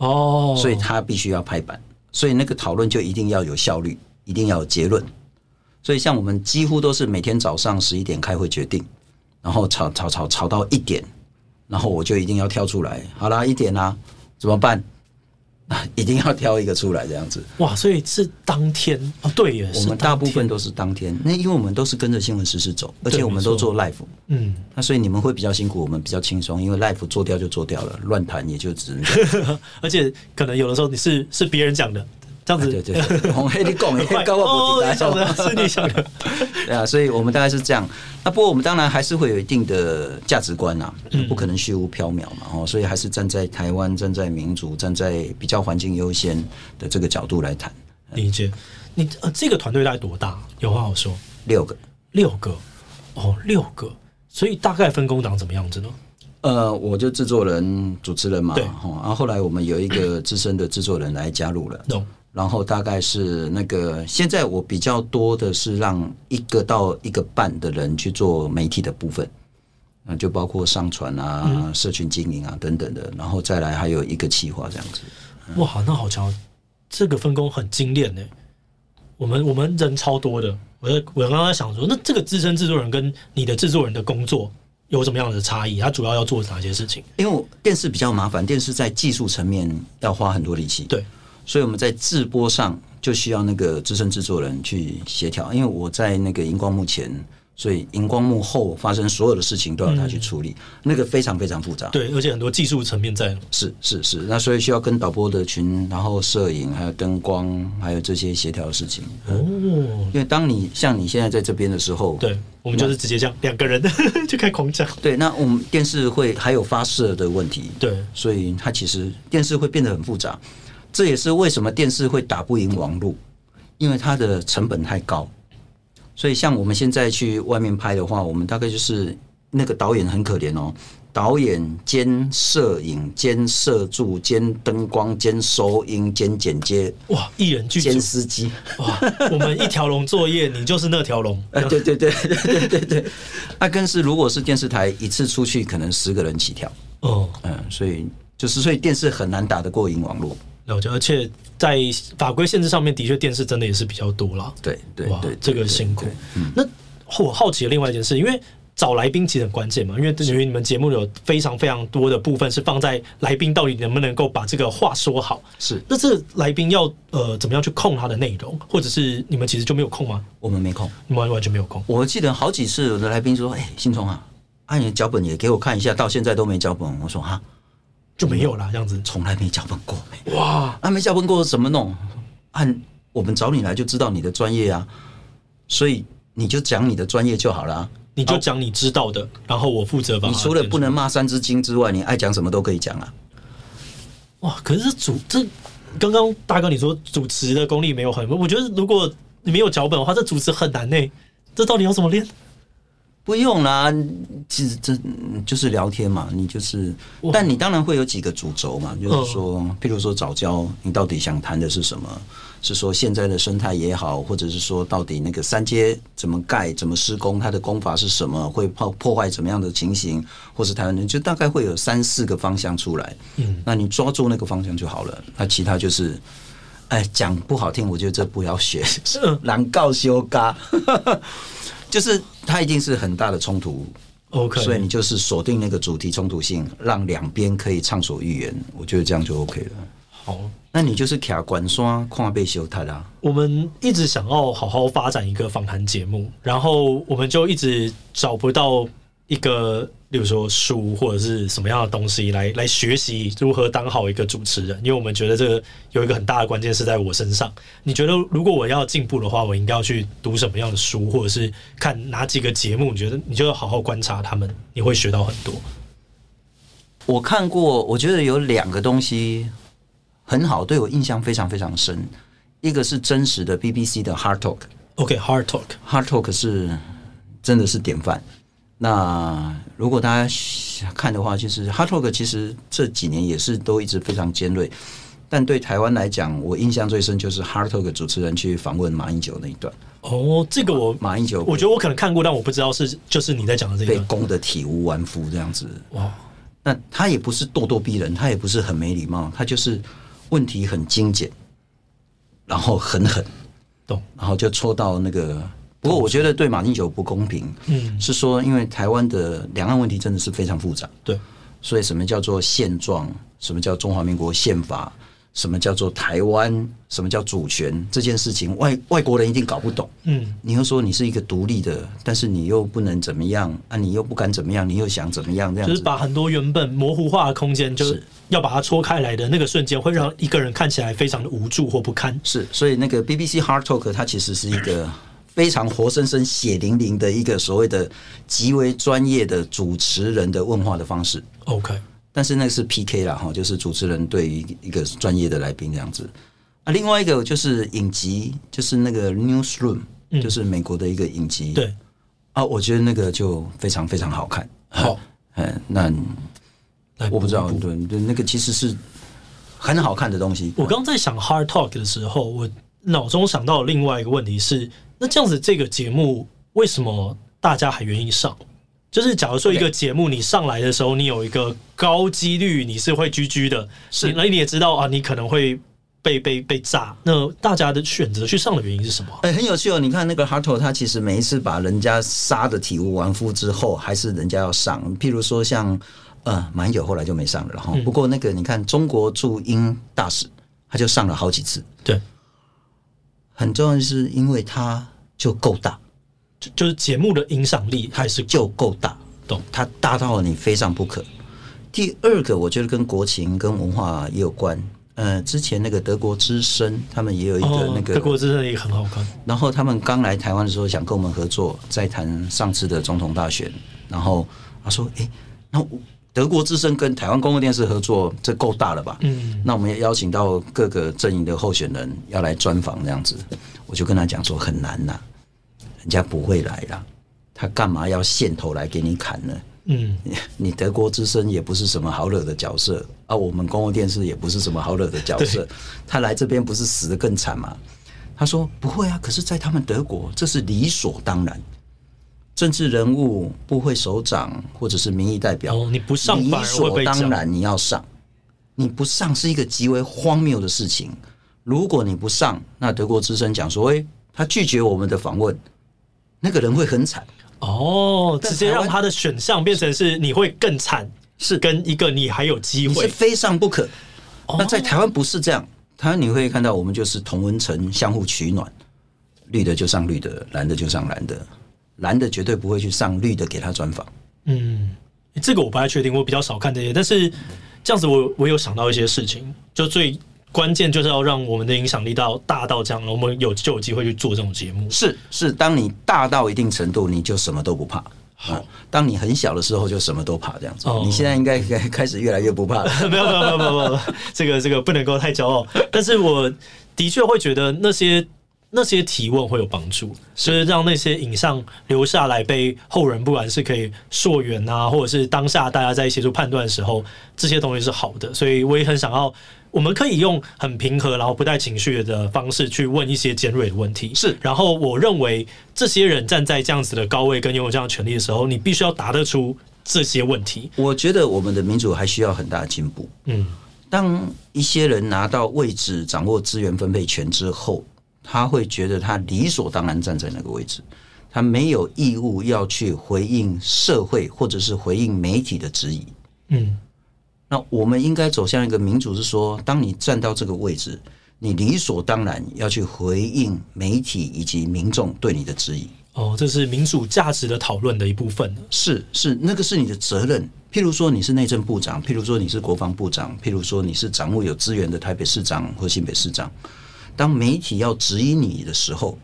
Speaker 2: 哦，所以他必须要拍板，所以那个讨论就一定要有效率，一定要有结论。所以像我们几乎都是每天早上十一点开会决定，然后吵吵吵吵到一点，然后我就一定要跳出来。好啦，一点啦，怎么办？一定要挑一个出来这样子。
Speaker 1: 哇，所以是当天哦，对耶，
Speaker 2: 我们大部分都是当天。那因为我们都是跟着新闻时事走，而且我们都做 live，嗯，那所以你们会比较辛苦，我们比较轻松，因为 live 做掉就做掉了，乱谈也就只能。
Speaker 1: 而且可能有的时候你是是别人讲的。这样子，
Speaker 2: 对对对，红黑你讲，你高我不知道，
Speaker 1: 是你想的，
Speaker 2: 对啊，所以我们大概是这样。那不过我们当然还是会有一定的价值观呐，不可能虚无缥缈嘛，哦，所以还是站在台湾、站在民主、站在比较环境优先的这个角度来谈。
Speaker 1: 理解。你呃，这个团队大概多大？有话好说。
Speaker 2: 六个，
Speaker 1: 六个，哦，六个。所以大概分工长怎么样子呢？
Speaker 2: 呃，我就制作人、主持人嘛，对，然后后来我们有一个资深的制作人来加入了。然后大概是那个，现在我比较多的是让一个到一个半的人去做媒体的部分，那就包括上传啊、社群经营啊等等的，然后再来还有一个企划这样子。
Speaker 1: 哇，那好强，这个分工很精炼呢。我们我们人超多的，我我刚刚在想说，那这个资深制作人跟你的制作人的工作有什么样的差异？他主要要做哪些事情？
Speaker 2: 因为电视比较麻烦，电视在技术层面要花很多力气。
Speaker 1: 对。
Speaker 2: 所以我们在制播上就需要那个资深制作人去协调，因为我在那个荧光幕前，所以荧光幕后发生所有的事情都要他去处理，嗯、那个非常非常复杂。
Speaker 1: 对，而且很多技术层面在。
Speaker 2: 是是是，那所以需要跟导播的群，然后摄影，还有灯光，还有这些协调的事情。哦，因为当你像你现在在这边的时候，
Speaker 1: 对，我们就是直接这样两个人 就开狂讲。
Speaker 2: 对，那我们电视会还有发射的问题，
Speaker 1: 对，
Speaker 2: 所以它其实电视会变得很复杂。这也是为什么电视会打不赢网络，因为它的成本太高。所以像我们现在去外面拍的话，我们大概就是那个导演很可怜哦。导演兼摄影兼摄助兼灯光兼收音兼剪接，
Speaker 1: 哇！一人俱
Speaker 2: 兼司机，
Speaker 1: 哇！我们一条龙作业，你就是那条龙。
Speaker 2: 对对对对对对对。那更是，如果是电视台一次出去，可能十个人起跳。哦，嗯，所以就是，所以电视很难打得过赢网络。
Speaker 1: 了解，而且在法规限制上面，的确电视真的也是比较多了。
Speaker 2: 对对对，
Speaker 1: 这个辛苦。嗯，那我好奇的另外一件事，因为。找来宾其实很关键嘛，因为等于你们节目有非常非常多的部分是放在来宾到底能不能够把这个话说好。
Speaker 2: 是，
Speaker 1: 那这来宾要呃怎么样去控他的内容，或者是你们其实就没有控吗？
Speaker 2: 我们没控，
Speaker 1: 完完全没有控。
Speaker 2: 我记得好几次有的来宾说：“哎、欸，信聪啊，按、啊、你的脚本也给我看一下，到现在都没脚本。”我说：“哈，
Speaker 1: 就没有了，这样子，
Speaker 2: 从来没脚本过。”哇，啊，没脚本过怎么弄？按我们找你来就知道你的专业啊，所以你就讲你的专业就好了。
Speaker 1: 你就讲你知道的，然后我负责吧。
Speaker 2: 你除了不能骂三字经之外，你爱讲什么都可以讲啊。
Speaker 1: 哇！可是主这刚刚大哥你说主持的功力没有很，我觉得如果你没有脚本的话，这主持很难呢。这到底要怎么练？
Speaker 2: 不用啦，其实这就是聊天嘛。你就是，但你当然会有几个主轴嘛，就是说，譬如说早教，你到底想谈的是什么？是说现在的生态也好，或者是说到底那个三阶怎么盖、怎么施工，它的工法是什么，会破破坏怎么样的情形，或是台湾人就大概会有三四个方向出来。嗯，那你抓住那个方向就好了。那其他就是，哎，讲不好听，我觉得这不要学，难告修嘎，就是它一定是很大的冲突。OK，所以你就是锁定那个主题冲突性，让两边可以畅所欲言，我觉得这样就 OK 了。
Speaker 1: 好。
Speaker 2: 那你就是卡关刷跨被修他啦。
Speaker 1: 我们一直想要好好发展一个访谈节目，然后我们就一直找不到一个，例如说书或者是什么样的东西来来学习如何当好一个主持人。因为我们觉得这个有一个很大的关键是在我身上。你觉得如果我要进步的话，我应该要去读什么样的书，或者是看哪几个节目？你觉得你就要好好观察他们，你会学到很多。
Speaker 2: 我看过，我觉得有两个东西。很好，对我印象非常非常深。一个是真实的 BBC 的 Hard
Speaker 1: Talk，OK，Hard
Speaker 2: Talk，Hard Talk 是真的是典范。那如果大家看的话，其实 Hard Talk 其实这几年也是都一直非常尖锐。但对台湾来讲，我印象最深就是 Hard Talk 主持人去访问马英九那一段。
Speaker 1: 哦，这个我
Speaker 2: 马英九，
Speaker 1: 我觉得我可能看过，但我不知道是就是你在讲的这个。
Speaker 2: 被攻得体无完肤这样子。哇，那他也不是咄咄逼人，他也不是很没礼貌，他就是。问题很精简，然后很狠，
Speaker 1: 懂，
Speaker 2: 然后就戳到那个。不过我觉得对马英九不公平，嗯，是说因为台湾的两岸问题真的是非常复杂，
Speaker 1: 对，
Speaker 2: 所以什么叫做现状？什么叫中华民国宪法？什么叫做台湾？什么叫主权？这件事情外外国人一定搞不懂。嗯，你又说你是一个独立的，但是你又不能怎么样啊？你又不敢怎么样？你又想怎么样？这样
Speaker 1: 就是把很多原本模糊化的空间，就是要把它戳开来的那个瞬间，会让一个人看起来非常的无助或不堪。
Speaker 2: 是，所以那个 BBC Hard Talk 它其实是一个非常活生生、血淋淋的一个所谓的极为专业的主持人的问话的方式。
Speaker 1: OK。
Speaker 2: 但是那个是 PK 啦，哈，就是主持人对于一个专业的来宾这样子啊。另外一个就是影集，就是那个 Newsroom，就是美国的一个影集。
Speaker 1: 对
Speaker 2: 啊，我觉得那个就非常非常好看。
Speaker 1: 好，
Speaker 2: 嗯，那我不知道，对对，那个其实是很好看的东西。
Speaker 1: 我刚在想 Hard Talk 的时候，我脑中想到另外一个问题是：那这样子这个节目为什么大家还愿意上？就是假如说一个节目你上来的时候，你有一个高几率你是会 GG 的，是，那你也知道啊，你可能会被被被炸。那大家的选择去上的原因是什么？
Speaker 2: 哎，很有趣哦。你看那个 Hard Talk，他其实每一次把人家杀的体无完肤之后，还是人家要上。譬如说像呃马英九后来就没上了，然后不过那个你看中国驻英大使他就上了好几次。
Speaker 1: 对，
Speaker 2: 很重要的是因为它就够大。
Speaker 1: 就就是节目的影响力还是
Speaker 2: 就够大，懂？它大到你非上不可。第二个，我觉得跟国情跟文化也有关。呃，之前那个德国之声，他们也有一个那个、
Speaker 1: 哦、德国之声也很好看。
Speaker 2: 然后他们刚来台湾的时候，想跟我们合作，在谈上次的总统大选。然后他说：“哎，那德国之声跟台湾公共电视合作，这够大了吧？嗯，那我们也邀请到各个阵营的候选人要来专访，这样子。我就跟他讲说，很难呐。”人家不会来啦，他干嘛要线头来给你砍呢？嗯，你德国之声也不是什么好惹的角色啊，我们公共电视也不是什么好惹的角色，他来这边不是死得更惨吗？他说不会啊，可是，在他们德国，这是理所当然。政治人物、部会首长或者是民意代表，
Speaker 1: 哦，你不上
Speaker 2: 理所当然你要上，你不上是一个极为荒谬的事情。如果你不上，那德国之声讲说，哎，他拒绝我们的访问，那个人会很惨
Speaker 1: 哦，直接让他的选项变成是你会更惨，是跟一个你还有机会，
Speaker 2: 是非上不可。那在台湾不是这样，台湾你会看到我们就是同文层相互取暖，绿的就上绿的，蓝的就上蓝的。蓝的绝对不会去上绿的给他专访。
Speaker 1: 嗯，这个我不太确定，我比较少看这些。但是这样子我，我我有想到一些事情，就最关键就是要让我们的影响力到大到这样，我们有就有机会去做这种节目。
Speaker 2: 是是，当你大到一定程度，你就什么都不怕。好，当你很小的时候，就什么都怕这样子。哦，你现在应该 开始越来越不怕 了。
Speaker 1: 没有没有没有没有没有，这个这个不能够太骄傲。但是我的确会觉得那些。那些提问会有帮助，所以让那些影像留下来，被后人不管是可以溯源啊，或者是当下大家在协助判断的时候，这些东西是好的。所以我也很想要，我们可以用很平和，然后不带情绪的方式去问一些尖锐的问题。是，然后我认为这些人站在这样子的高位跟拥有这样的权利的时候，你必须要答得出这些问题。
Speaker 2: 我觉得我们的民主还需要很大的进步。嗯，当一些人拿到位置、掌握资源分配权之后。他会觉得他理所当然站在那个位置，他没有义务要去回应社会或者是回应媒体的质疑。嗯，那我们应该走向一个民主，是说，当你站到这个位置，你理所当然要去回应媒体以及民众对你的质疑。
Speaker 1: 哦，这是民主价值的讨论的一部分。
Speaker 2: 是是，那个是你的责任。譬如说你是内政部长，譬如说你是国防部长，譬如说你是掌握有资源的台北市长或新北市长。当媒体要质疑你的时候，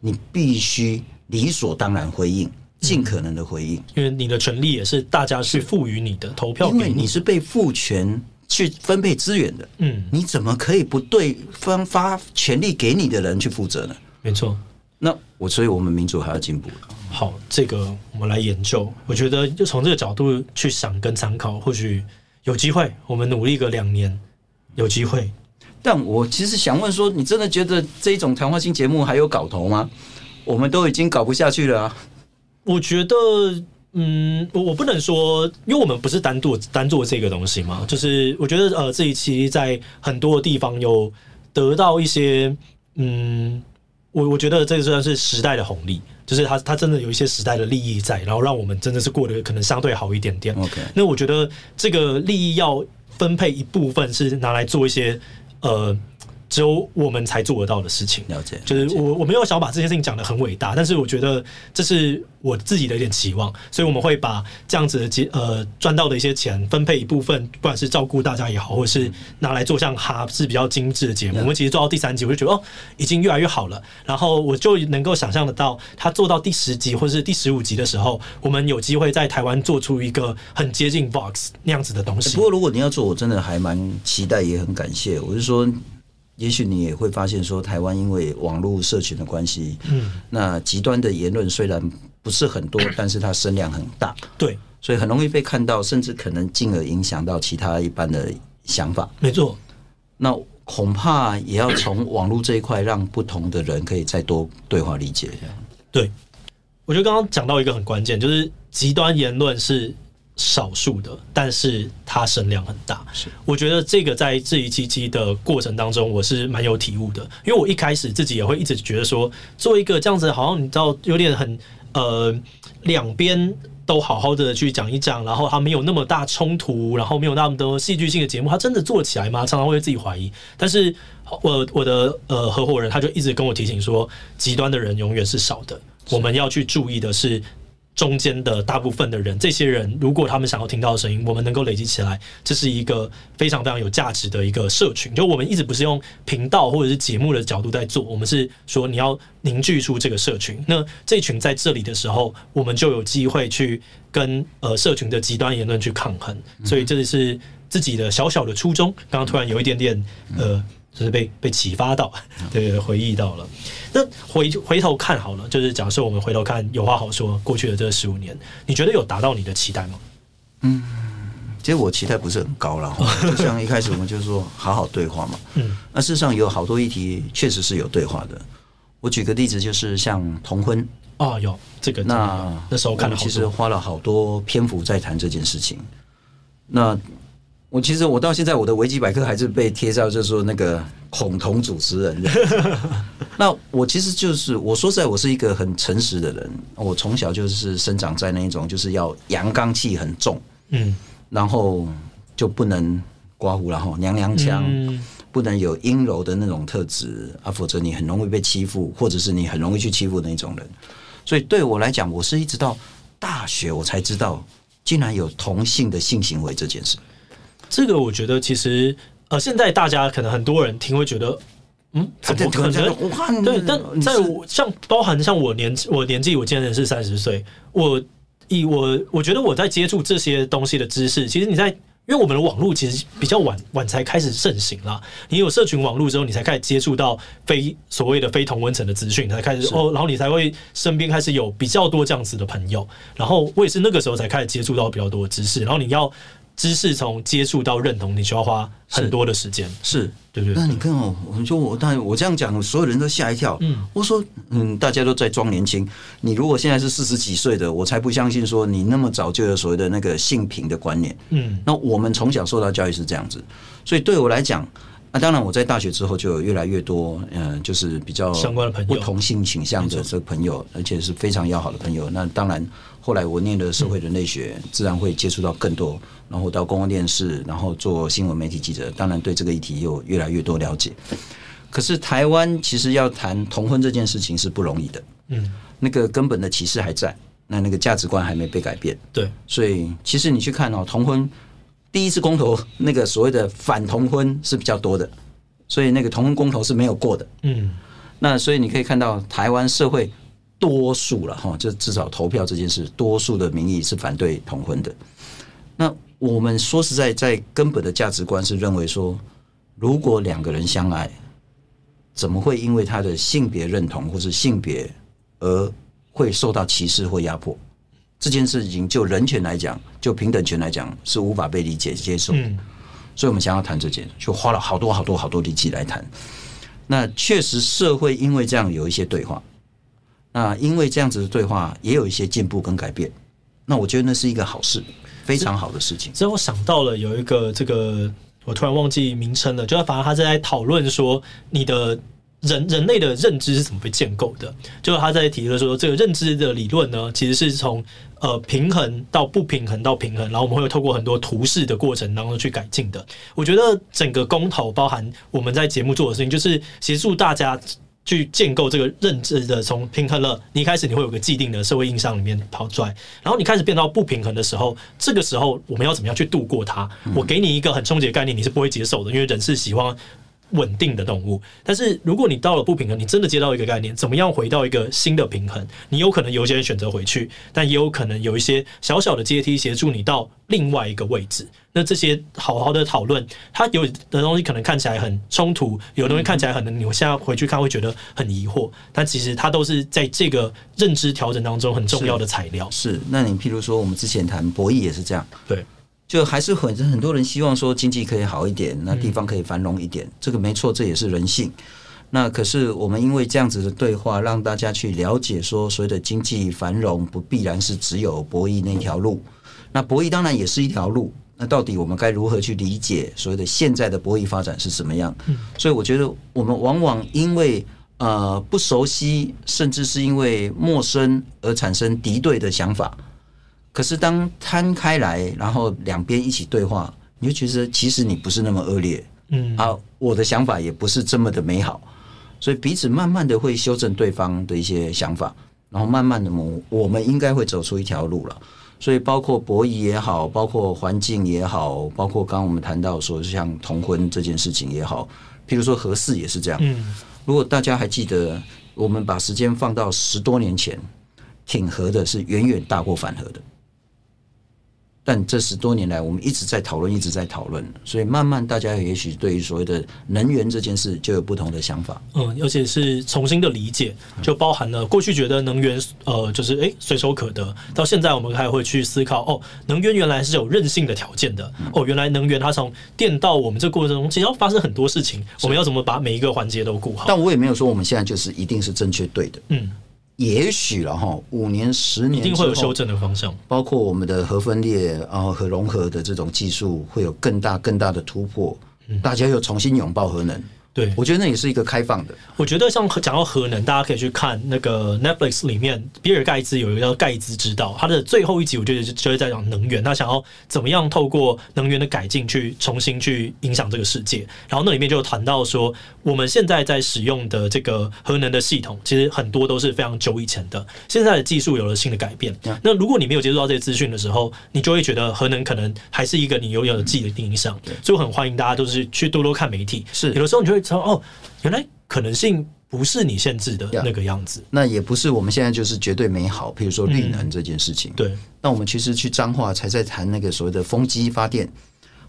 Speaker 2: 你必须理所当然回应，尽可能的回应，
Speaker 1: 因为你的权利也是大家去赋予你的，投票，
Speaker 2: 因为你是被赋权去分配资源的，嗯，你怎么可以不对分发权利给你的人去负责呢？
Speaker 1: 没错，
Speaker 2: 那我所以我们民主还要进步。
Speaker 1: 好，这个我们来研究，我觉得就从这个角度去想跟参考，或许有机会，我们努力个两年，有机会。
Speaker 2: 但我其实想问说，你真的觉得这种谈话性节目还有搞头吗？我们都已经搞不下去了啊。
Speaker 1: 我觉得，嗯，我我不能说，因为我们不是单做单做这个东西嘛。就是我觉得，呃，这一期在很多地方有得到一些，嗯，我我觉得这个算是时代的红利，就是它它真的有一些时代的利益在，然后让我们真的是过得可能相对好一点点。OK，那我觉得这个利益要分配一部分是拿来做一些。呃，只有我们才做得到的事情。
Speaker 2: 了解，
Speaker 1: 就是我我没有想把这些事情讲得很伟大，但是我觉得这是我自己的一点期望，所以我们会把这样子的节呃赚到的一些钱分配一部分，不管是照顾大家也好，或者是拿来做像哈是比较精致的节目。我们其实做到第三集，我就觉得哦，已经越来越好了。然后我就能够想象得到，他做到第十集或者是第十五集的时候，我们有机会在台湾做出一个很接近 Vox 那样子的东西。
Speaker 2: 不过如果你要做，我真的还蛮期待，也很感谢。我是说。也许你也会发现，说台湾因为网络社群的关系，嗯，那极端的言论虽然不是很多，但是它声量很大，
Speaker 1: 对，
Speaker 2: 所以很容易被看到，甚至可能进而影响到其他一般的想法。
Speaker 1: 没错，
Speaker 2: 那恐怕也要从网络这一块，让不同的人可以再多对话理解这样。
Speaker 1: 对，我觉得刚刚讲到一个很关键，就是极端言论是。少数的，但是它声量很大。是，我觉得这个在这一期期的过程当中，我是蛮有体悟的。因为我一开始自己也会一直觉得说，做一个这样子，好像你知道，有点很呃，两边都好好的去讲一讲，然后它没有那么大冲突，然后没有那么多戏剧性的节目，它真的做起来吗？常常会自己怀疑。但是我我的呃合伙人他就一直跟我提醒说，极端的人永远是少的，我们要去注意的是。中间的大部分的人，这些人如果他们想要听到的声音，我们能够累积起来，这是一个非常非常有价值的一个社群。就我们一直不是用频道或者是节目的角度在做，我们是说你要凝聚出这个社群。那这群在这里的时候，我们就有机会去跟呃社群的极端言论去抗衡。所以这是自己的小小的初衷。刚刚突然有一点点呃。就是被被启发到，对，回忆到了。那回回头看好了，就是假设我们回头看，有话好说，过去的这十五年，你觉得有达到你的期待吗？
Speaker 2: 嗯，其实我期待不是很高了，就像一开始我们就说好好对话嘛。嗯，那事实上有好多议题确实是有对话的。我举个例子，就是像同婚
Speaker 1: 啊，有这个那那时候看了，
Speaker 2: 其实花了好多篇幅在谈这件事情。那我其实我到现在我的维基百科还是被贴上，就是说那个恐同主持人。那我其实就是我说实在，我是一个很诚实的人。我从小就是生长在那一种就是要阳刚气很重，嗯，然后就不能刮胡，然后娘娘腔，不能有阴柔的那种特质啊，否则你很容易被欺负，或者是你很容易去欺负的那种人。所以对我来讲，我是一直到大学我才知道，竟然有同性的性行为这件事。
Speaker 1: 这个我觉得其实呃，现在大家可能很多人听会觉得，嗯，怎么可能？对，但在我像包含像我年我年纪，我今年是三十岁，我以我我觉得我在接触这些东西的知识，其实你在因为我们的网络其实比较晚晚才开始盛行啦。你有社群网络之后，你才开始接触到非所谓的非同温层的资讯，才开始哦，然后你才会身边开始有比较多这样子的朋友，然后我也是那个时候才开始接触到比较多的知识，然后你要。知识从接触到认同，你需要花很多的时间，
Speaker 2: 是
Speaker 1: 对不对？
Speaker 2: 那你看哦，我说我，但我这样讲，所有人都吓一跳。嗯，我说，嗯，大家都在装年轻。你如果现在是四十几岁的，我才不相信说你那么早就有所谓的那个性平的观念。嗯，那我们从小受到教育是这样子，所以对我来讲。那当然，我在大学之后就有越来越多，嗯，就是比较相关的朋友，不同性倾向的这个朋友，而且是非常要好的朋友。那当然，后来我念的社会人类学，自然会接触到更多。然后到公共电视，然后做新闻媒体记者，当然对这个议题有越来越多了解。可是台湾其实要谈同婚这件事情是不容易的，嗯，那个根本的歧视还在，那那个价值观还没被改变。对，所以其实你去看哦，同婚。第一次公投，那个所谓的反同婚是比较多的，所以那个同婚公投是没有过的。嗯，那所以你可以看到台湾社会多数了哈，就至少投票这件事，多数的民意是反对同婚的。那我们说实在，在根本的价值观是认为说，如果两个人相爱，怎么会因为他的性别认同或是性别而会受到歧视或压迫？这件事情就人权来讲，就平等权来讲，是无法被理解接受。嗯，所以我们想要谈这件，就花了好多好多好多力气来谈。那确实社会因为这样有一些对话，那因为这样子的对话也有一些进步跟改变。那我觉得那是一个好事，非常好的事情。
Speaker 1: 所以我想到了有一个这个，我突然忘记名称了，就是反而他在讨论说你的。人人类的认知是怎么被建构的？就是他在提的说，这个认知的理论呢，其实是从呃平衡到不平衡到平衡，然后我们会有透过很多图示的过程当中去改进的。我觉得整个公投包含我们在节目做的事情，就是协助大家去建构这个认知的。从平衡了，你一开始你会有个既定的社会印象里面跑出来，然后你开始变到不平衡的时候，这个时候我们要怎么样去度过它？我给你一个很冲击的概念，你是不会接受的，因为人是喜欢。稳定的动物，但是如果你到了不平衡，你真的接到一个概念，怎么样回到一个新的平衡？你有可能有些人选择回去，但也有可能有一些小小的阶梯协助你到另外一个位置。那这些好好的讨论，它有的东西可能看起来很冲突，有的东西看起来可能你现在回去看会觉得很疑惑，但其实它都是在这个认知调整当中很重要的材料。
Speaker 2: 是，是，那你譬如说我们之前谈博弈也是这样，
Speaker 1: 对。
Speaker 2: 就还是很很多人希望说经济可以好一点，那地方可以繁荣一点，嗯、这个没错，这也是人性。那可是我们因为这样子的对话，让大家去了解说，所谓的经济繁荣不必然是只有博弈那条路。那博弈当然也是一条路。那到底我们该如何去理解所谓的现在的博弈发展是什么样？所以我觉得我们往往因为呃不熟悉，甚至是因为陌生而产生敌对的想法。可是当摊开来，然后两边一起对话，你就觉得其实你不是那么恶劣，嗯啊，我的想法也不是这么的美好，所以彼此慢慢的会修正对方的一些想法，然后慢慢的我我们应该会走出一条路了。所以包括博弈也好，包括环境也好，包括刚刚我们谈到说像同婚这件事情也好，譬如说合适也是这样。嗯，如果大家还记得，我们把时间放到十多年前，挺和的是远远大过反和的。但这十多年来，我们一直在讨论，一直在讨论，所以慢慢大家也许对于所谓的能源这件事就有不同的想法。
Speaker 1: 嗯，而且是重新的理解，就包含了过去觉得能源呃就是诶随手可得，到现在我们还会去思考哦，能源原来是有韧性的条件的哦，原来能源它从电到我们这过程中，其实要发生很多事情，我们要怎么把每一个环节都顾好？
Speaker 2: 但我也没有说我们现在就是一定是正确对的。
Speaker 1: 嗯。
Speaker 2: 也许了哈，五年、十年
Speaker 1: 一定会有修正的方向，
Speaker 2: 包括我们的核分裂然后核融合的这种技术会有更大更大的突破，大家又重新拥抱核能。对，我觉得那也是一个开放的。
Speaker 1: 我觉得像讲到核能，大家可以去看那个 Netflix 里面，比尔盖茨有一个叫盖茨之道，他的最后一集我觉得就是在讲能源，他想要怎么样透过能源的改进去重新去影响这个世界。然后那里面就谈到说，我们现在在使用的这个核能的系统，其实很多都是非常久以前的，现在的技术有了新的改变。那如果你没有接触到这些资讯的时候，你就会觉得核能可能还是一个你拥有的自己的印象。所以我很欢迎大家都是去多多看媒体，是有的时候你就会。哦，原来可能性不是你限制的那个样子，
Speaker 2: 那也不是我们现在就是绝对美好。譬如说绿能这件事情，嗯、对，那我们其实去彰化才在谈那个所谓的风机发电，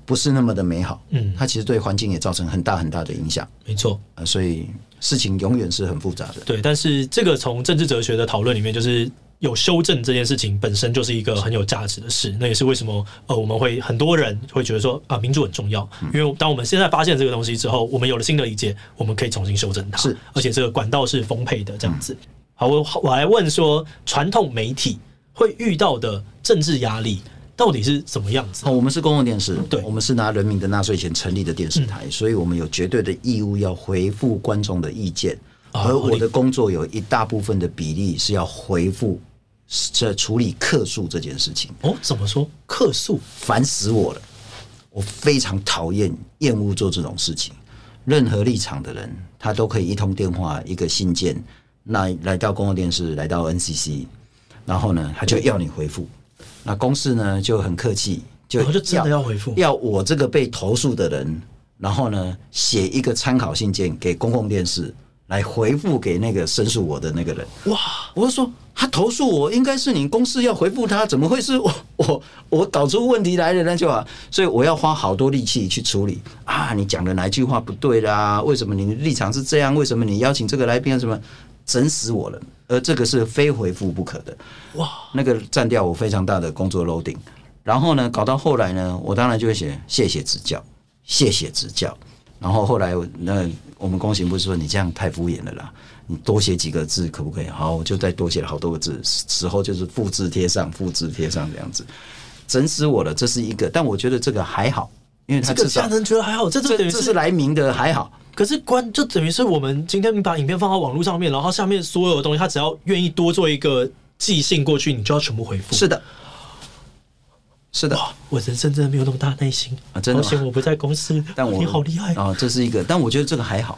Speaker 2: 不是那么的美好。嗯，它其实对环境也造成很大很大的影响。
Speaker 1: 没错，
Speaker 2: 呃，所以事情永远是很复杂的。
Speaker 1: 对，但是这个从政治哲学的讨论里面，就是。有修正这件事情本身就是一个很有价值的事，那也是为什么呃我们会很多人会觉得说啊民主很重要，因为当我们现在发现这个东西之后，我们有了新的理解，我们可以重新修正它，是而且这个管道是丰沛的这样子。好，我我来问说，传统媒体会遇到的政治压力到底是什么样子？
Speaker 2: 哦，我们是公共电视，对，我们是拿人民的纳税钱成立的电视台，所以我们有绝对的义务要回复观众的意见，而我的工作有一大部分的比例是要回复。在处理客诉这件事情
Speaker 1: 哦，怎么说？客诉
Speaker 2: 烦死我了！我非常讨厌、厌恶做这种事情。任何立场的人，他都可以一通电话、一个信件，那来到公共电视，来到 NCC，然后呢，他就要你回复。那公司呢就很客气，就
Speaker 1: 就真的要回复，
Speaker 2: 要我这个被投诉的人，然后呢写一个参考信件给公共电视。来回复给那个申诉我的那个人。哇！我就说他投诉我，应该是你公司要回复他，怎么会是我？我我搞出问题来了那就啊。所以我要花好多力气去处理啊！你讲的哪一句话不对啦？为什么你的立场是这样？为什么你邀请这个来宾什么？整死我了！而这个是非回复不可的。哇！那个占掉我非常大的工作 loading。然后呢，搞到后来呢，我当然就会写谢谢指教，谢谢指教。然后后来，那我们公行部说，你这样太敷衍了啦，你多写几个字可不可以？好，我就再多写了好多个字，时候就是复制贴上，复制贴上这样子，整死我了。这是一个，但我觉得这个还好，因为他至少
Speaker 1: 人觉得还好，这这等于
Speaker 2: 这是来明的还好。
Speaker 1: 可是关就等于是我们今天你把影片放到网络上面，然后下面所有的东西，他只要愿意多做一个寄信过去，你就要全部回复。
Speaker 2: 是的。是的，
Speaker 1: 我人生真的没有那么大耐心啊！真的，而且我不在公司，
Speaker 2: 但我
Speaker 1: 你好厉害
Speaker 2: 啊！这是一个，但我觉得这个还好。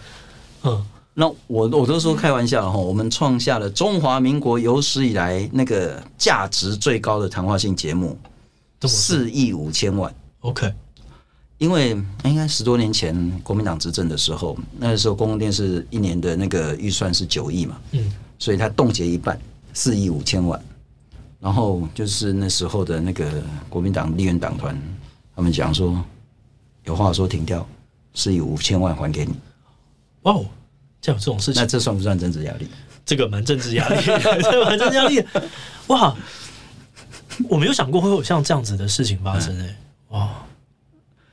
Speaker 2: 嗯，那我我都说开玩笑哈，我们创下了中华民国有史以来那个价值最高的谈话性节目，四亿五千万。
Speaker 1: OK，
Speaker 2: 因为应该十多年前国民党执政的时候，那个时候公共电视一年的那个预算是九亿嘛，嗯，所以他冻结一半，四亿五千万。然后就是那时候的那个国民党立院党团，他们讲说有话说停掉，是以五千万还给你。
Speaker 1: 哇哦，这样有这种事情，
Speaker 2: 那这算不算政治压力？
Speaker 1: 这个蛮政治压力，这蛮政治压力。哇，我没有想过会有像这样子的事情发生诶。哇，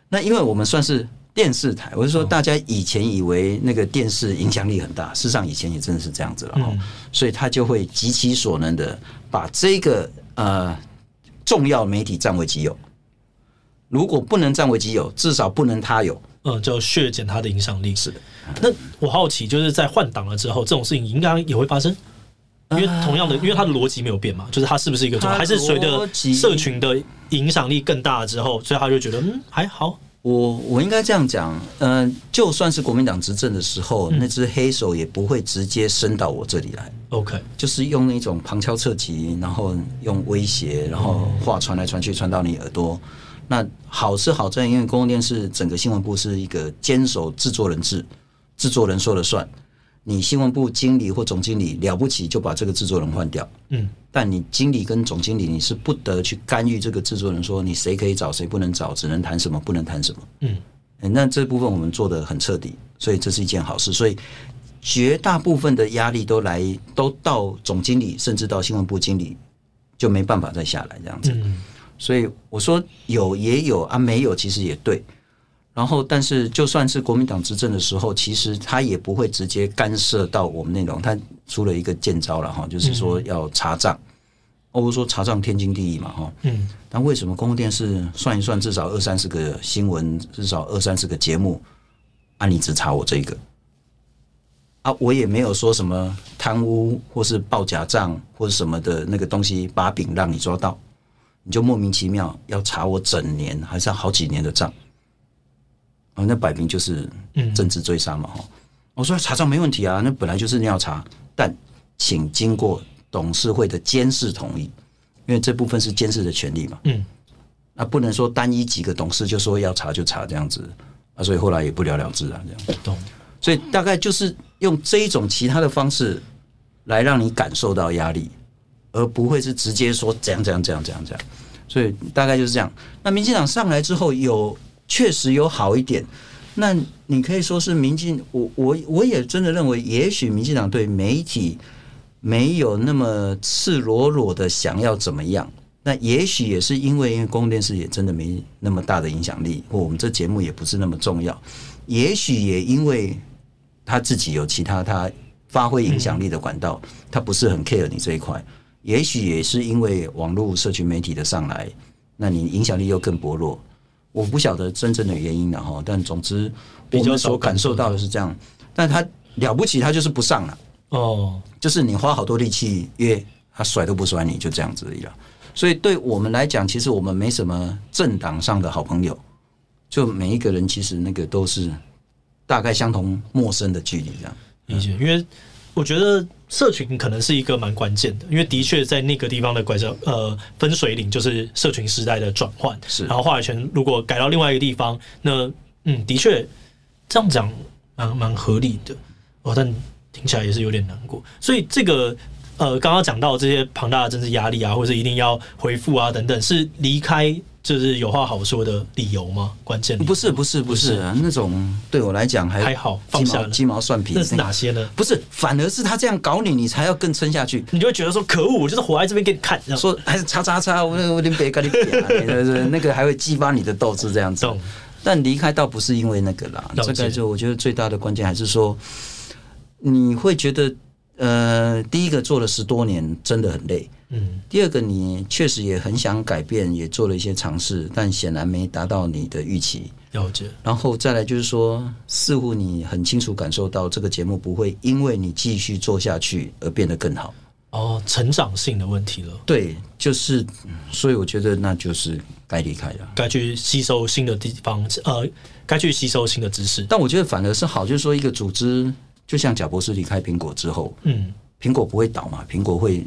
Speaker 2: 那因为我们算是。电视台，我是说，大家以前以为那个电视影响力很大，事实上以前也真的是这样子了哈，所以他就会极其所能的把这个呃重要媒体占为己有。如果不能占为己有，至少不能他有，
Speaker 1: 嗯，就削减他的影响力。是的，那我好奇，就是在换党了之后，这种事情应该也会发生，因为同样的，因为他的逻辑没有变嘛，就是他是不是一个，还是随着社群的影响力更大了之后，所以他就觉得嗯还好。
Speaker 2: 我我应该这样讲，嗯，就算是国民党执政的时候，那只黑手也不会直接伸到我这里来。
Speaker 1: OK，
Speaker 2: 就是用那种旁敲侧击，然后用威胁，然后话传来传去，传到你耳朵。那好是好在，因为公共电视整个新闻部是一个坚守制作人制，制作人说了算。你新闻部经理或总经理了不起，就把这个制作人换掉。嗯，但你经理跟总经理，你是不得去干预这个制作人，说你谁可以找，谁不能找，只能谈什么，不能谈什么。嗯，那这部分我们做的很彻底，所以这是一件好事。所以绝大部分的压力都来，都到总经理，甚至到新闻部经理，就没办法再下来这样子。所以我说有也有啊，没有其实也对。然后，但是就算是国民党执政的时候，其实他也不会直接干涉到我们内容。他出了一个剑招了哈，就是说要查账。我说查账天经地义嘛哈。嗯。但为什么公共电视算一算，至少二三十个新闻，至少二三十个节目，啊，你只查我这个？啊，我也没有说什么贪污或是报假账或者什么的那个东西把柄让你抓到，你就莫名其妙要查我整年还是好几年的账？哦，那摆明就是政治追杀嘛！哈，我说查账没问题啊，那本来就是你要查，但请经过董事会的监事同意，因为这部分是监事的权利嘛。嗯，那不能说单一几个董事就说要查就查这样子啊，所以后来也不了了之啊，这样。懂。所以大概就是用这一种其他的方式来让你感受到压力，而不会是直接说怎样怎样怎样怎样怎样。所以大概就是这样。那民进党上来之后有。确实有好一点，那你可以说是民进，我我我也真的认为，也许民进党对媒体没有那么赤裸裸的想要怎么样，那也许也是因为因为公共电视也真的没那么大的影响力，或我们这节目也不是那么重要，也许也因为他自己有其他他发挥影响力的管道，他不是很 care 你这一块，也许也是因为网络社群媒体的上来，那你影响力又更薄弱。我不晓得真正的原因了哈，但总之我们所感受到的是这样。但他了不起，他就是不上了哦，就是你花好多力气约他甩都不甩你，就这样子而已了。所以对我们来讲，其实我们没什么政党上的好朋友，就每一个人其实那个都是大概相同陌生的距离这样。
Speaker 1: 理解，因为我觉得。社群可能是一个蛮关键的，因为的确在那个地方的拐角呃分水岭，就是社群时代的转换。是，然后话语权如果改到另外一个地方，那嗯，的确这样讲蛮蛮合理的哦，但听起来也是有点难过。所以这个呃，刚刚讲到这些庞大的政治压力啊，或者一定要回复啊等等，是离开。就是有话好说的理由吗？关键
Speaker 2: 不是不是不是啊，那种对我来讲还
Speaker 1: 还好，放下
Speaker 2: 鸡毛蒜皮。
Speaker 1: 那是哪些呢？
Speaker 2: 不是，反而是他这样搞你，你才要更撑下去。
Speaker 1: 你就会觉得说可恶，我就是活在这边给你看。
Speaker 2: 说还是叉叉叉，我我连别跟你比，那个还会激发你的斗志这样子。但离开倒不是因为那个啦，这个就我觉得最大的关键还是说，你会觉得呃，第一个做了十多年，真的很累。嗯，第二个，你确实也很想改变，也做了一些尝试，但显然没达到你的预期。
Speaker 1: 了解。
Speaker 2: 然后再来就是说，似乎你很清楚感受到这个节目不会因为你继续做下去而变得更好。
Speaker 1: 哦，成长性的问题了。
Speaker 2: 对，就是，所以我觉得那就是该离开了，
Speaker 1: 该去吸收新的地方，呃，该去吸收新的知识。
Speaker 2: 但我觉得反而是好，就是说一个组织，就像贾博士离开苹果之后，嗯，苹果不会倒嘛，苹果会。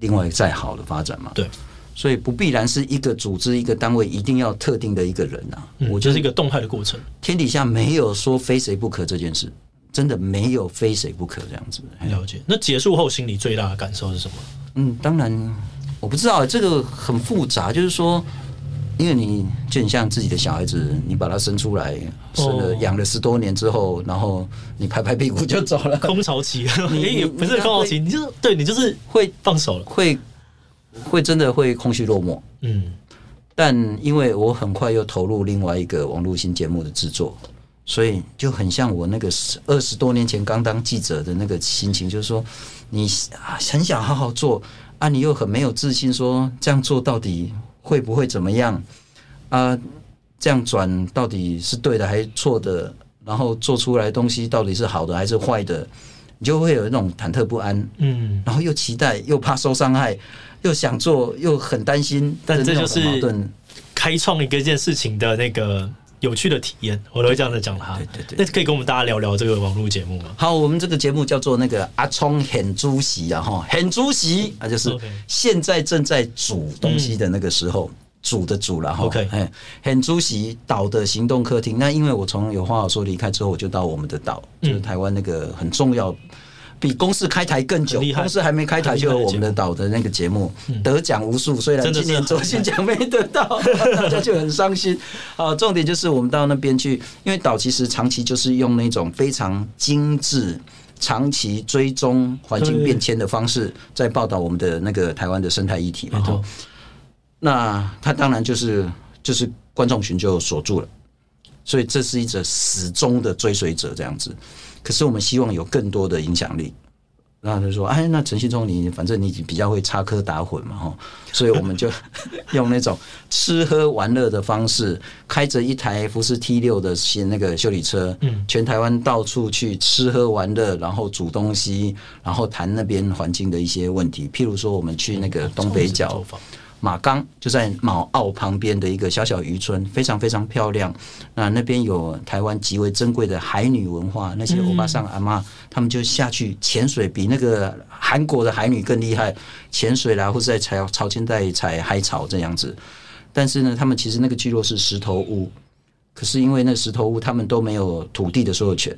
Speaker 2: 另外再好的发展嘛，
Speaker 1: 对，
Speaker 2: 所以不必然是一个组织、一个单位一定要特定的一个人啊。
Speaker 1: 嗯、我就是一个动态的过程。
Speaker 2: 天底下没有说非谁不可这件事，真的没有非谁不可这样子。
Speaker 1: 了解。那结束后心里最大的感受是什么？
Speaker 2: 嗯，当然我不知道，这个很复杂。就是说，因为你就很像自己的小孩子，你把他生出来，生了养了十多年之后，然后你拍拍屁股就走了，
Speaker 1: 空巢期。你 不是空巢期，你就是对你就是会放手了，
Speaker 2: 会会真的会空虚落寞。嗯，但因为我很快又投入另外一个网络新节目的制作，所以就很像我那个二十多年前刚当记者的那个心情，就是说你很想好好做啊，你又很没有自信，说这样做到底。会不会怎么样啊？这样转到底是对的还是错的？然后做出来的东西到底是好的还是坏的？你就会有那种忐忑不安，嗯，然后又期待，又怕受伤害，又想做，又很担心。
Speaker 1: 但这就是开创一个一件事情的那个有趣的体验，我都会这样子讲他。对对对，那可以跟我们大家聊聊这个网络节目吗？
Speaker 2: 好，我们这个节目叫做那个阿聪很主席啊，哈，很主席啊，就是现在正在煮东西的那个时候，主的主了哈。
Speaker 1: OK，
Speaker 2: 哎，很出席岛的行动客厅。那因为我从有话好说离开之后，我就到我们的岛，就是台湾那个很重要。比公司开台更久，公司还没开台就有我们的岛的那个节目得奖无数，虽然今年卓心奖没得到，大家就很伤心。啊，重点就是我们到那边去，因为岛其实长期就是用那种非常精致、长期追踪环境变迁的方式，在报道我们的那个台湾的生态议题。嘛，那他当然就是就是观众群就锁住了，所以这是一则始终的追随者这样子。可是我们希望有更多的影响力，然后就说：“哎，那陈信聪，你反正你比较会插科打诨嘛，哈，所以我们就用那种吃喝玩乐的方式，开着一台福斯 T 六的新那个修理车，嗯，全台湾到处去吃喝玩乐，然后煮东西，然后谈那边环境的一些问题，譬如说我们去那个东北角。”马岗就在马澳旁边的一个小小渔村，非常非常漂亮。那那边有台湾极为珍贵的海女文化，那些欧巴桑阿妈他们就下去潜水，比那个韩国的海女更厉害，潜水啦，或者在采潮间带采海草这样子。但是呢，他们其实那个聚落是石头屋，可是因为那石头屋他们都没有土地的所有权。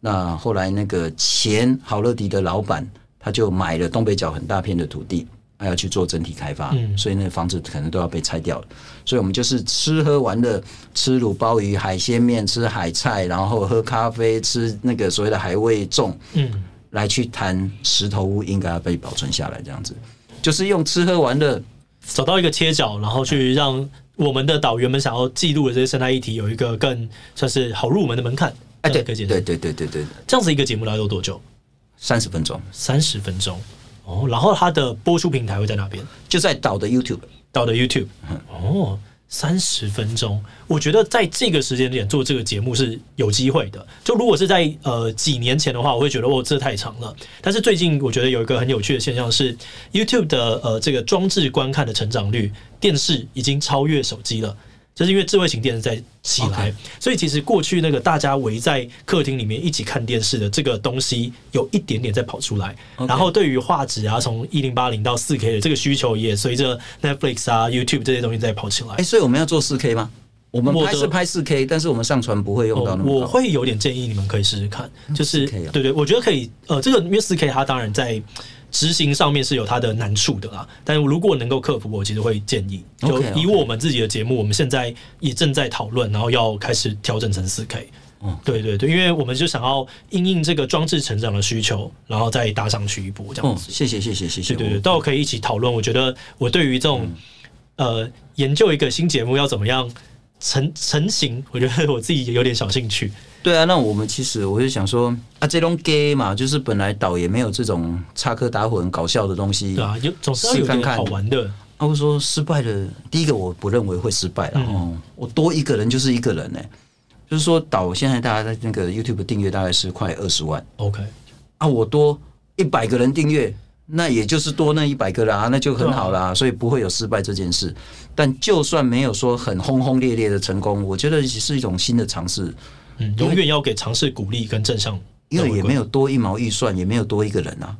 Speaker 2: 那后来那个前好乐迪的老板他就买了东北角很大片的土地。还要去做整体开发，嗯，所以那个房子可能都要被拆掉了。所以我们就是吃喝玩乐，吃卤鲍鱼、海鲜面，吃海菜，然后喝咖啡，吃那个所谓的海味粽，嗯，来去谈石头屋应该要被保存下来，这样子，就是用吃喝玩乐
Speaker 1: 找到一个切角，然后去让我们的导员们想要记录的这些生态议题有一个更算是好入门的门槛。
Speaker 2: 哎，对对对对对对对，
Speaker 1: 这样子一个节目大概有多久？
Speaker 2: 三十分钟，
Speaker 1: 三十分钟。哦，然后它的播出平台会在哪边？
Speaker 2: 就在岛的 YouTube，
Speaker 1: 岛的 YouTube。哦，三十分钟，我觉得在这个时间点做这个节目是有机会的。就如果是在呃几年前的话，我会觉得哦，这太长了。但是最近我觉得有一个很有趣的现象是，YouTube 的呃这个装置观看的成长率，电视已经超越手机了。就是因为智慧型电视在起来.所以其实过去那个大家围在客厅里面一起看电视的这个东西，有一点点在跑出来。然后对于画质啊，从一零八零到四 K 的这个需求，也随着 Netflix 啊、YouTube 这些东西在跑起来。
Speaker 2: 哎、欸，所以我们要做四 K 吗？我们拍是拍四 K，但是我们上传不会用到那么高。
Speaker 1: 我会有点建议你们可以试试看，就是对，对对，我觉得可以。呃，这个因为四 K 它当然在。执行上面是有它的难处的啦，但如果能够克服，我其实会建议，就以我们自己的节目，我们现在也正在讨论，然后要开始调整成四 K。嗯，对对对，因为我们就想要应应这个装置成长的需求，然后再搭上去一波这样子。
Speaker 2: 谢谢谢谢谢谢，
Speaker 1: 对对对，都可以一起讨论。我觉得我对于这种呃研究一个新节目要怎么样成成型，我觉得我自己也有点小兴趣。
Speaker 2: 对啊，那我们其实我就想说啊，这种 gay 嘛，就是本来导也没有这种插科打诨、搞笑的东西，
Speaker 1: 对啊，有总是要有点好玩的。
Speaker 2: 啊，我说失败的，第一个我不认为会失败了。哦、嗯，我多一个人就是一个人呢、欸，就是说导现在大家在那个 YouTube 订阅大概是快二十万
Speaker 1: ，OK，
Speaker 2: 啊，我多一百个人订阅，那也就是多那一百个啦，那就很好啦，啊、所以不会有失败这件事。但就算没有说很轰轰烈烈的成功，我觉得是一种新的尝试。
Speaker 1: 嗯，永远要给尝试鼓励跟正向，
Speaker 2: 因为也没有多一毛预算，也没有多一个人啊。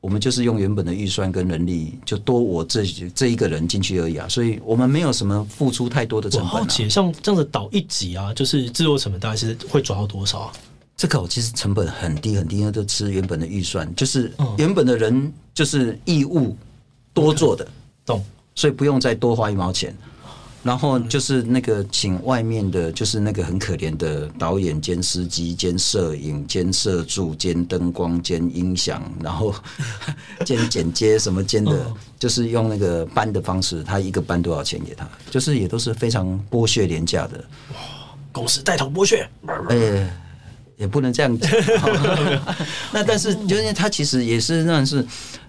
Speaker 2: 我们就是用原本的预算跟人力，就多我这这一个人进去而已啊。所以我们没有什么付出太多的成本啊。
Speaker 1: 我好奇，像这样子导一集啊，就是制作成本大概是会抓到多少啊？
Speaker 2: 这个其实成本很低很低，因为都吃原本的预算，就是原本的人就是义务多做的，
Speaker 1: 懂？
Speaker 2: 所以不用再多花一毛钱。然后就是那个请外面的，就是那个很可怜的导演兼司机兼摄影兼摄助兼灯光兼音响，然后 兼剪接什么兼的，就是用那个班的方式，他一个班多少钱给他，就是也都是非常剥削廉价的。
Speaker 1: 哇，公司带头剥削，
Speaker 2: 哎，也不能这样讲。那但是就是他其实也是那是，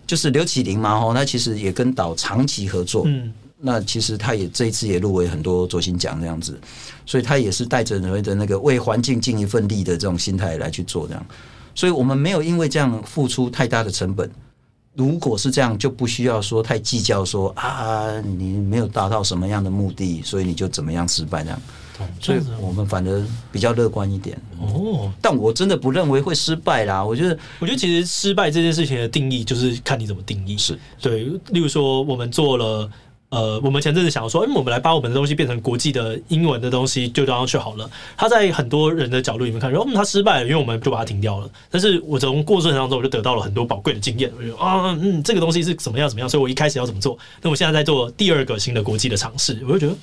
Speaker 2: 就是刘启林嘛，吼，他其实也跟岛长期合作，嗯。那其实他也这一次也入围很多卓心奖这样子，所以他也是带着所谓的那个为环境尽一份力的这种心态来去做这样，所以我们没有因为这样付出太大的成本。如果是这样，就不需要说太计较说啊，你没有达到什么样的目的，所以你就怎么样失败这样。所以我们反而比较乐观一点哦。但我真的不认为会失败啦。我觉得，
Speaker 1: 我觉得其实失败这件事情的定义就是看你怎么定义。
Speaker 2: 是
Speaker 1: 对，例如说我们做了。呃，我们前阵子想说，哎，我们来把我们的东西变成国际的英文的东西，就这样去好了。他在很多人的角度里面看，说，嗯，他失败了，因为我们就把它停掉了。但是我从过程当中，我就得到了很多宝贵的经验。我就啊，嗯，这个东西是怎么样怎么样，所以我一开始要怎么做？那我现在在做第二个新的国际的尝试，我就觉得，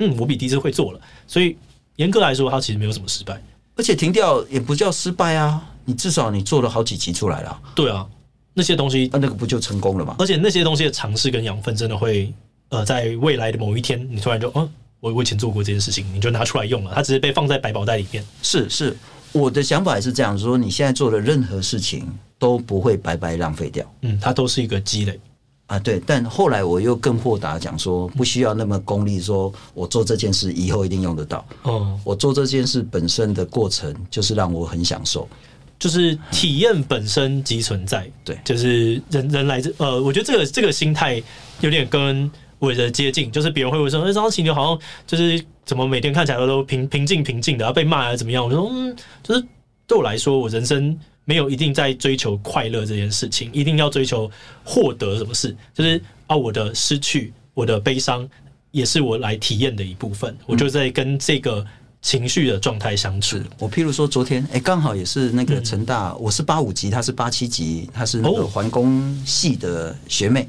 Speaker 1: 嗯，我比第一次会做了。所以严格来说，它其实没有什么失败，
Speaker 2: 而且停掉也不叫失败啊。你至少你做了好几集出来了。
Speaker 1: 对啊，那些东西，
Speaker 2: 啊，那个不就成功了吗？
Speaker 1: 而且那些东西的尝试跟养分，真的会。呃，在未来的某一天，你突然就，嗯，我我以前做过这件事情，你就拿出来用了，它只是被放在百宝袋里面。
Speaker 2: 是是，我的想法也是这样说，你现在做的任何事情都不会白白浪费掉，
Speaker 1: 嗯，它都是一个积累
Speaker 2: 啊。对，但后来我又更豁达讲说，不需要那么功利，说我做这件事以后一定用得到。哦，我做这件事本身的过程就是让我很享受，
Speaker 1: 就是体验本身即存在。对，就是人人来自，呃，我觉得这个这个心态有点跟。为的接近，就是别人会问说：“哎，张晴，你好像就是怎么每天看起来都平平静平静的，要被骂还是怎么样？”我说：“嗯，就是对我来说，我人生没有一定在追求快乐这件事情，一定要追求获得什么事，就是啊，我的失去，我的悲伤，也是我来体验的一部分。我就在跟这个情绪的状态相处。
Speaker 2: 我譬如说，昨天哎，刚好也是那个成大，嗯、我是八五级，他是八七级，他是那个环工系的学妹。”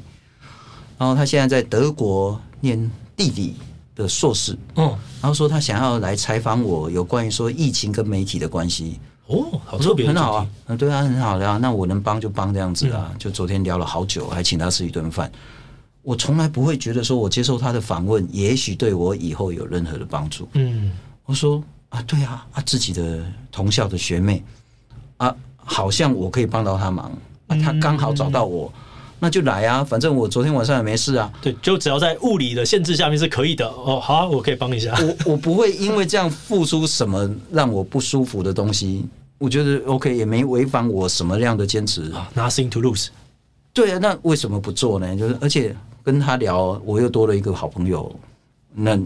Speaker 2: 然后他现在在德国念地理的硕士，嗯，然后说他想要来采访我，有关于说疫情跟媒体的关系。
Speaker 1: 哦，好特别，
Speaker 2: 很好啊，嗯，对啊，很好的啊，那我能帮就帮这样子啊。就昨天聊了好久，还请他吃一顿饭。我从来不会觉得说我接受他的访问，也许对我以后有任何的帮助。嗯，我说啊，对啊，啊，自己的同校的学妹啊，好像我可以帮到他忙啊，他刚好找到我。那就来啊，反正我昨天晚上也没事啊。
Speaker 1: 对，就只要在物理的限制下面是可以的哦。好啊，我可以帮一下。
Speaker 2: 我我不会因为这样付出什么让我不舒服的东西。我觉得 OK，也没违反我什么样的坚持。
Speaker 1: Nothing to lose。
Speaker 2: 对啊，那为什么不做呢？就是而且跟他聊，我又多了一个好朋友，那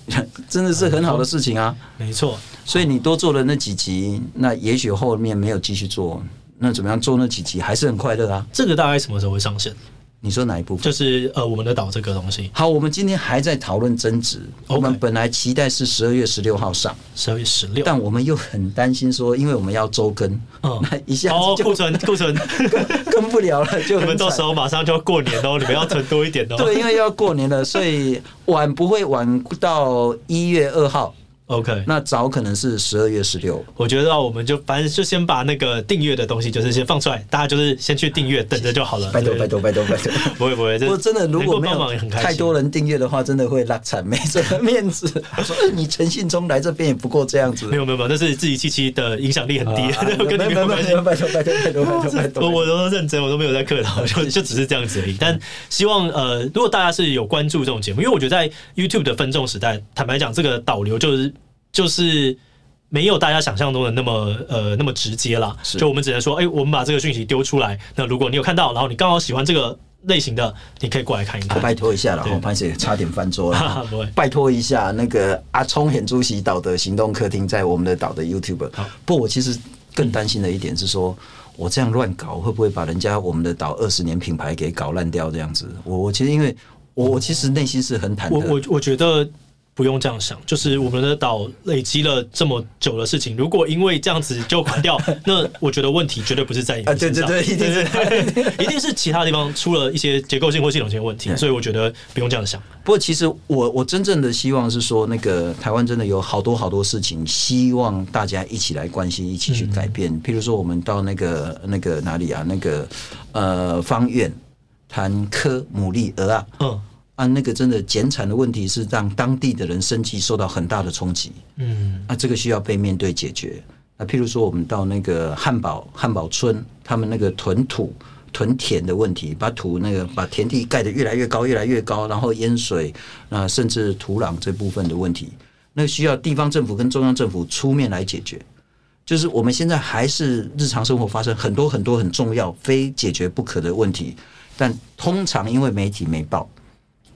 Speaker 2: 真的是很好的事情啊。
Speaker 1: 没错，
Speaker 2: 所以你多做了那几集，那也许后面没有继续做。那怎么样做那几集还是很快乐啊？
Speaker 1: 这个大概什么时候会上线？
Speaker 2: 你说哪一部分？
Speaker 1: 就是呃，我们的岛这个东西。
Speaker 2: 好，我们今天还在讨论增值。Okay. 我们本来期待是十二月十六号上，
Speaker 1: 十二月十六，
Speaker 2: 但我们又很担心说，因为我们要周更，嗯，那一下子
Speaker 1: 库存库存
Speaker 2: 跟不了了，就
Speaker 1: 你们到时候马上就要过年哦，你们要存多一点哦。
Speaker 2: 对，因为要过年了，所以晚不会晚到一月二号。
Speaker 1: OK，
Speaker 2: 那早可能是十二月十六。
Speaker 1: 我觉得我们就反正就先把那个订阅的东西，就是先放出来，大家就是先去订阅，等着就好了。
Speaker 2: 拜托拜托拜托拜托，
Speaker 1: 不会不会。
Speaker 2: 如果真的，如果没有太多人订阅的话，真的会拉惨，没这个面子。说你诚信忠来这边也不过这样子。
Speaker 1: 没有没有没有，但是自己七七的影响力很低，跟你没有关
Speaker 2: 系。拜托拜托拜托拜托，
Speaker 1: 我我都认真，我都没有在客套，就就只是这样子而已。但希望呃，如果大家是有关注这种节目，因为我觉得在 YouTube 的分众时代，坦白讲，这个导流就是。就是没有大家想象中的那么呃那么直接啦，就我们只能说，哎、欸，我们把这个讯息丢出来。那如果你有看到，然后你刚好喜欢这个类型的，你可以过来看一看。
Speaker 2: 拜托一下了，我拍谢差点翻桌了。拜托一下，那个阿聪很出席岛的行动客厅，在我们的岛的 YouTube。不，我其实更担心的一点是说，我这样乱搞，会不会把人家我们的岛二十年品牌给搞烂掉？这样子，我我其实因为我我其实内心是很忐忑。
Speaker 1: 我我我觉得。不用这样想，就是我们的岛累积了这么久的事情，如果因为这样子就垮掉，那我觉得问题绝对不是在你身上，
Speaker 2: 对对对，一定是
Speaker 1: 一定是其他地方出了一些结构性或系统性的问题，所以我觉得不用这样想。
Speaker 2: 不过，其实我我真正的希望是说，那个台湾真的有好多好多事情，希望大家一起来关心，一起去改变。譬如说，我们到那个那个哪里啊？那个呃，方院谈科牡蛎鹅啊，嗯。啊，那个真的减产的问题是让当地的人生计受到很大的冲击。嗯，啊，这个需要被面对解决。那譬如说，我们到那个汉堡汉堡村，他们那个囤土囤田的问题，把土那个把田地盖得越来越高，越来越高，然后淹水啊，甚至土壤这部分的问题，那需要地方政府跟中央政府出面来解决。就是我们现在还是日常生活发生很多很多很重要、非解决不可的问题，但通常因为媒体没报。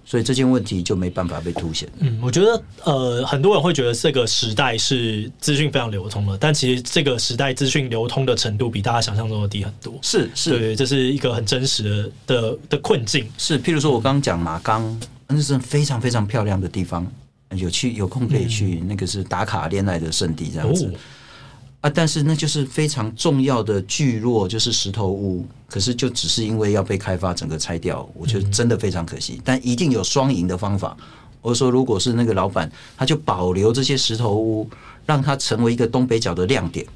Speaker 2: 所以这件问题就没办法被凸显。
Speaker 1: 嗯，我觉得呃，很多人会觉得这个时代是资讯非常流通了，但其实这个时代资讯流通的程度比大家想象中的低很多。
Speaker 2: 是是，
Speaker 1: 对，这是一个很真实的的的困境。
Speaker 2: 是，譬如说我刚刚讲马冈那是非常非常漂亮的地方，有去有空可以去，那个是打卡恋爱的圣地这样子。啊，但是那就是非常重要的聚落，就是石头屋。可是就只是因为要被开发，整个拆掉，我觉得真的非常可惜。但一定有双赢的方法。我说，如果是那个老板，他就保留这些石头屋，让它成为一个东北角的亮点。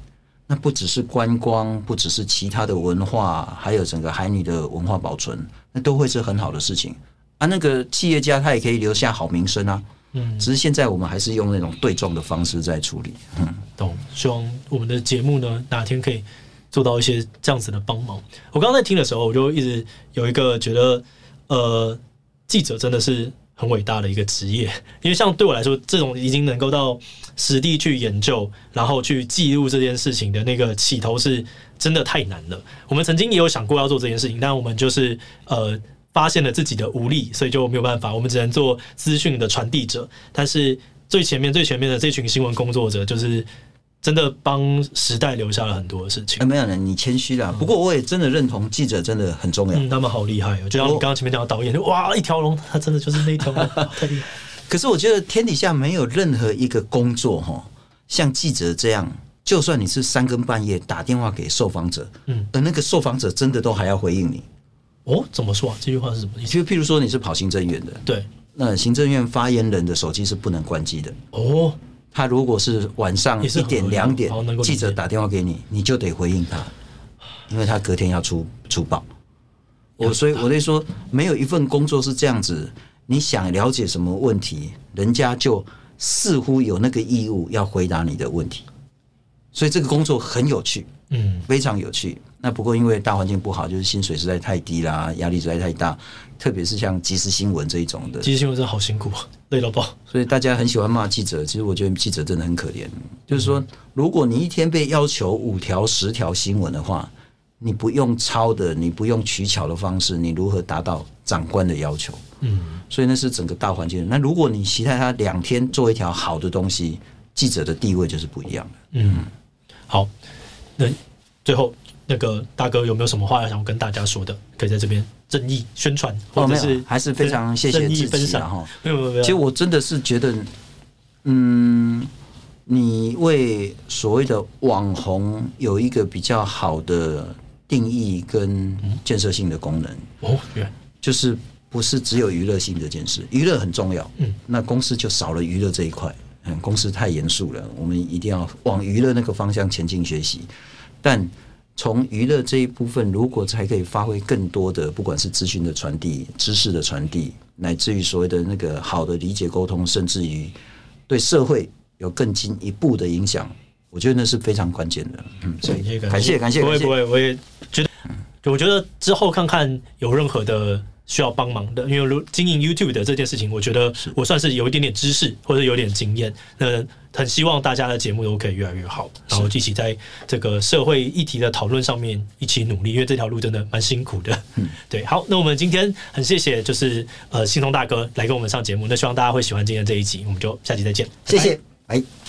Speaker 2: 那不只是观光，不只是其他的文化，还有整个海女的文化保存，那都会是很好的事情啊。那个企业家他也可以留下好名声啊。嗯，只是现在我们还是用那种对撞的方式在处理。嗯，
Speaker 1: 懂。希望我们的节目呢，哪天可以做到一些这样子的帮忙。我刚刚在听的时候，我就一直有一个觉得，呃，记者真的是很伟大的一个职业，因为像对我来说，这种已经能够到实地去研究，然后去记录这件事情的那个起头，是真的太难了。我们曾经也有想过要做这件事情，但我们就是呃。发现了自己的无力，所以就没有办法，我们只能做资讯的传递者。但是最前面、最前面的这群新闻工作者，就是真的帮时代留下了很多的事情。
Speaker 2: 哎，没有人，你谦虚了。不过我也真的认同，记者真的很重要。
Speaker 1: 嗯，他们好厉害哦！就像你刚刚前面讲的导演，哇，一条龙，他真的就是那一条龙，太厉害。
Speaker 2: 可是我觉得天底下没有任何一个工作哈，像记者这样，就算你是三更半夜打电话给受访者，嗯，而那个受访者真的都还要回应你。
Speaker 1: 哦，怎么说啊？这句话是什么意思？
Speaker 2: 就譬如说你是跑行政院的，
Speaker 1: 对，
Speaker 2: 那行政院发言人的手机是不能关机的。
Speaker 1: 哦，
Speaker 2: 他如果是晚上一点两点，记者打电话给你，你就得回应他，因为他隔天要出出报。我所以我在说，没有一份工作是这样子，你想了解什么问题，人家就似乎有那个义务要回答你的问题。所以这个工作很有趣，嗯，非常有趣。那不过因为大环境不好，就是薪水实在太低啦，压力实在太大，特别是像即时新闻这一种的，
Speaker 1: 即时新闻真的好辛苦，累到爆。
Speaker 2: 所以大家很喜欢骂记者，其实我觉得记者真的很可怜。就是说，如果你一天被要求五条、十条新闻的话，你不用抄的，你不用取巧的方式，你如何达到长官的要求？嗯，所以那是整个大环境。那如果你期待他两天做一条好的东西，记者的地位就是不一样的。嗯，
Speaker 1: 好，那最后。那个大哥有没有什么话要想跟大家说的？可以在这边正义宣传，或者是
Speaker 2: 还是非常谢谢
Speaker 1: 正义分享哈。没有没有没有，
Speaker 2: 其实我真的是觉得，嗯，你为所谓的网红有一个比较好的定义跟建设性的功能哦，就是不是只有娱乐性这件事，娱乐很重要，嗯，那公司就少了娱乐这一块，嗯，公司太严肃了，我们一定要往娱乐那个方向前进学习，但。从娱乐这一部分，如果才可以发挥更多的，不管是资讯的传递、知识的传递，乃至于所谓的那个好的理解沟通，甚至于对社会有更进一步的影响，我觉得那是非常关键的。嗯，所以感谢感谢，
Speaker 1: 不会不会，我也觉得，我觉得之后看看有任何的。需要帮忙的，因为如经营 YouTube 的这件事情，我觉得我算是有一点点知识或者有点经验。那很希望大家的节目都可以越来越好，然后一起在这个社会议题的讨论上面一起努力，因为这条路真的蛮辛苦的。嗯，对。好，那我们今天很谢谢，就是呃信通大哥来跟我们上节目。那希望大家会喜欢今天这一集，我们就下集再见。
Speaker 2: 谢谢，拜。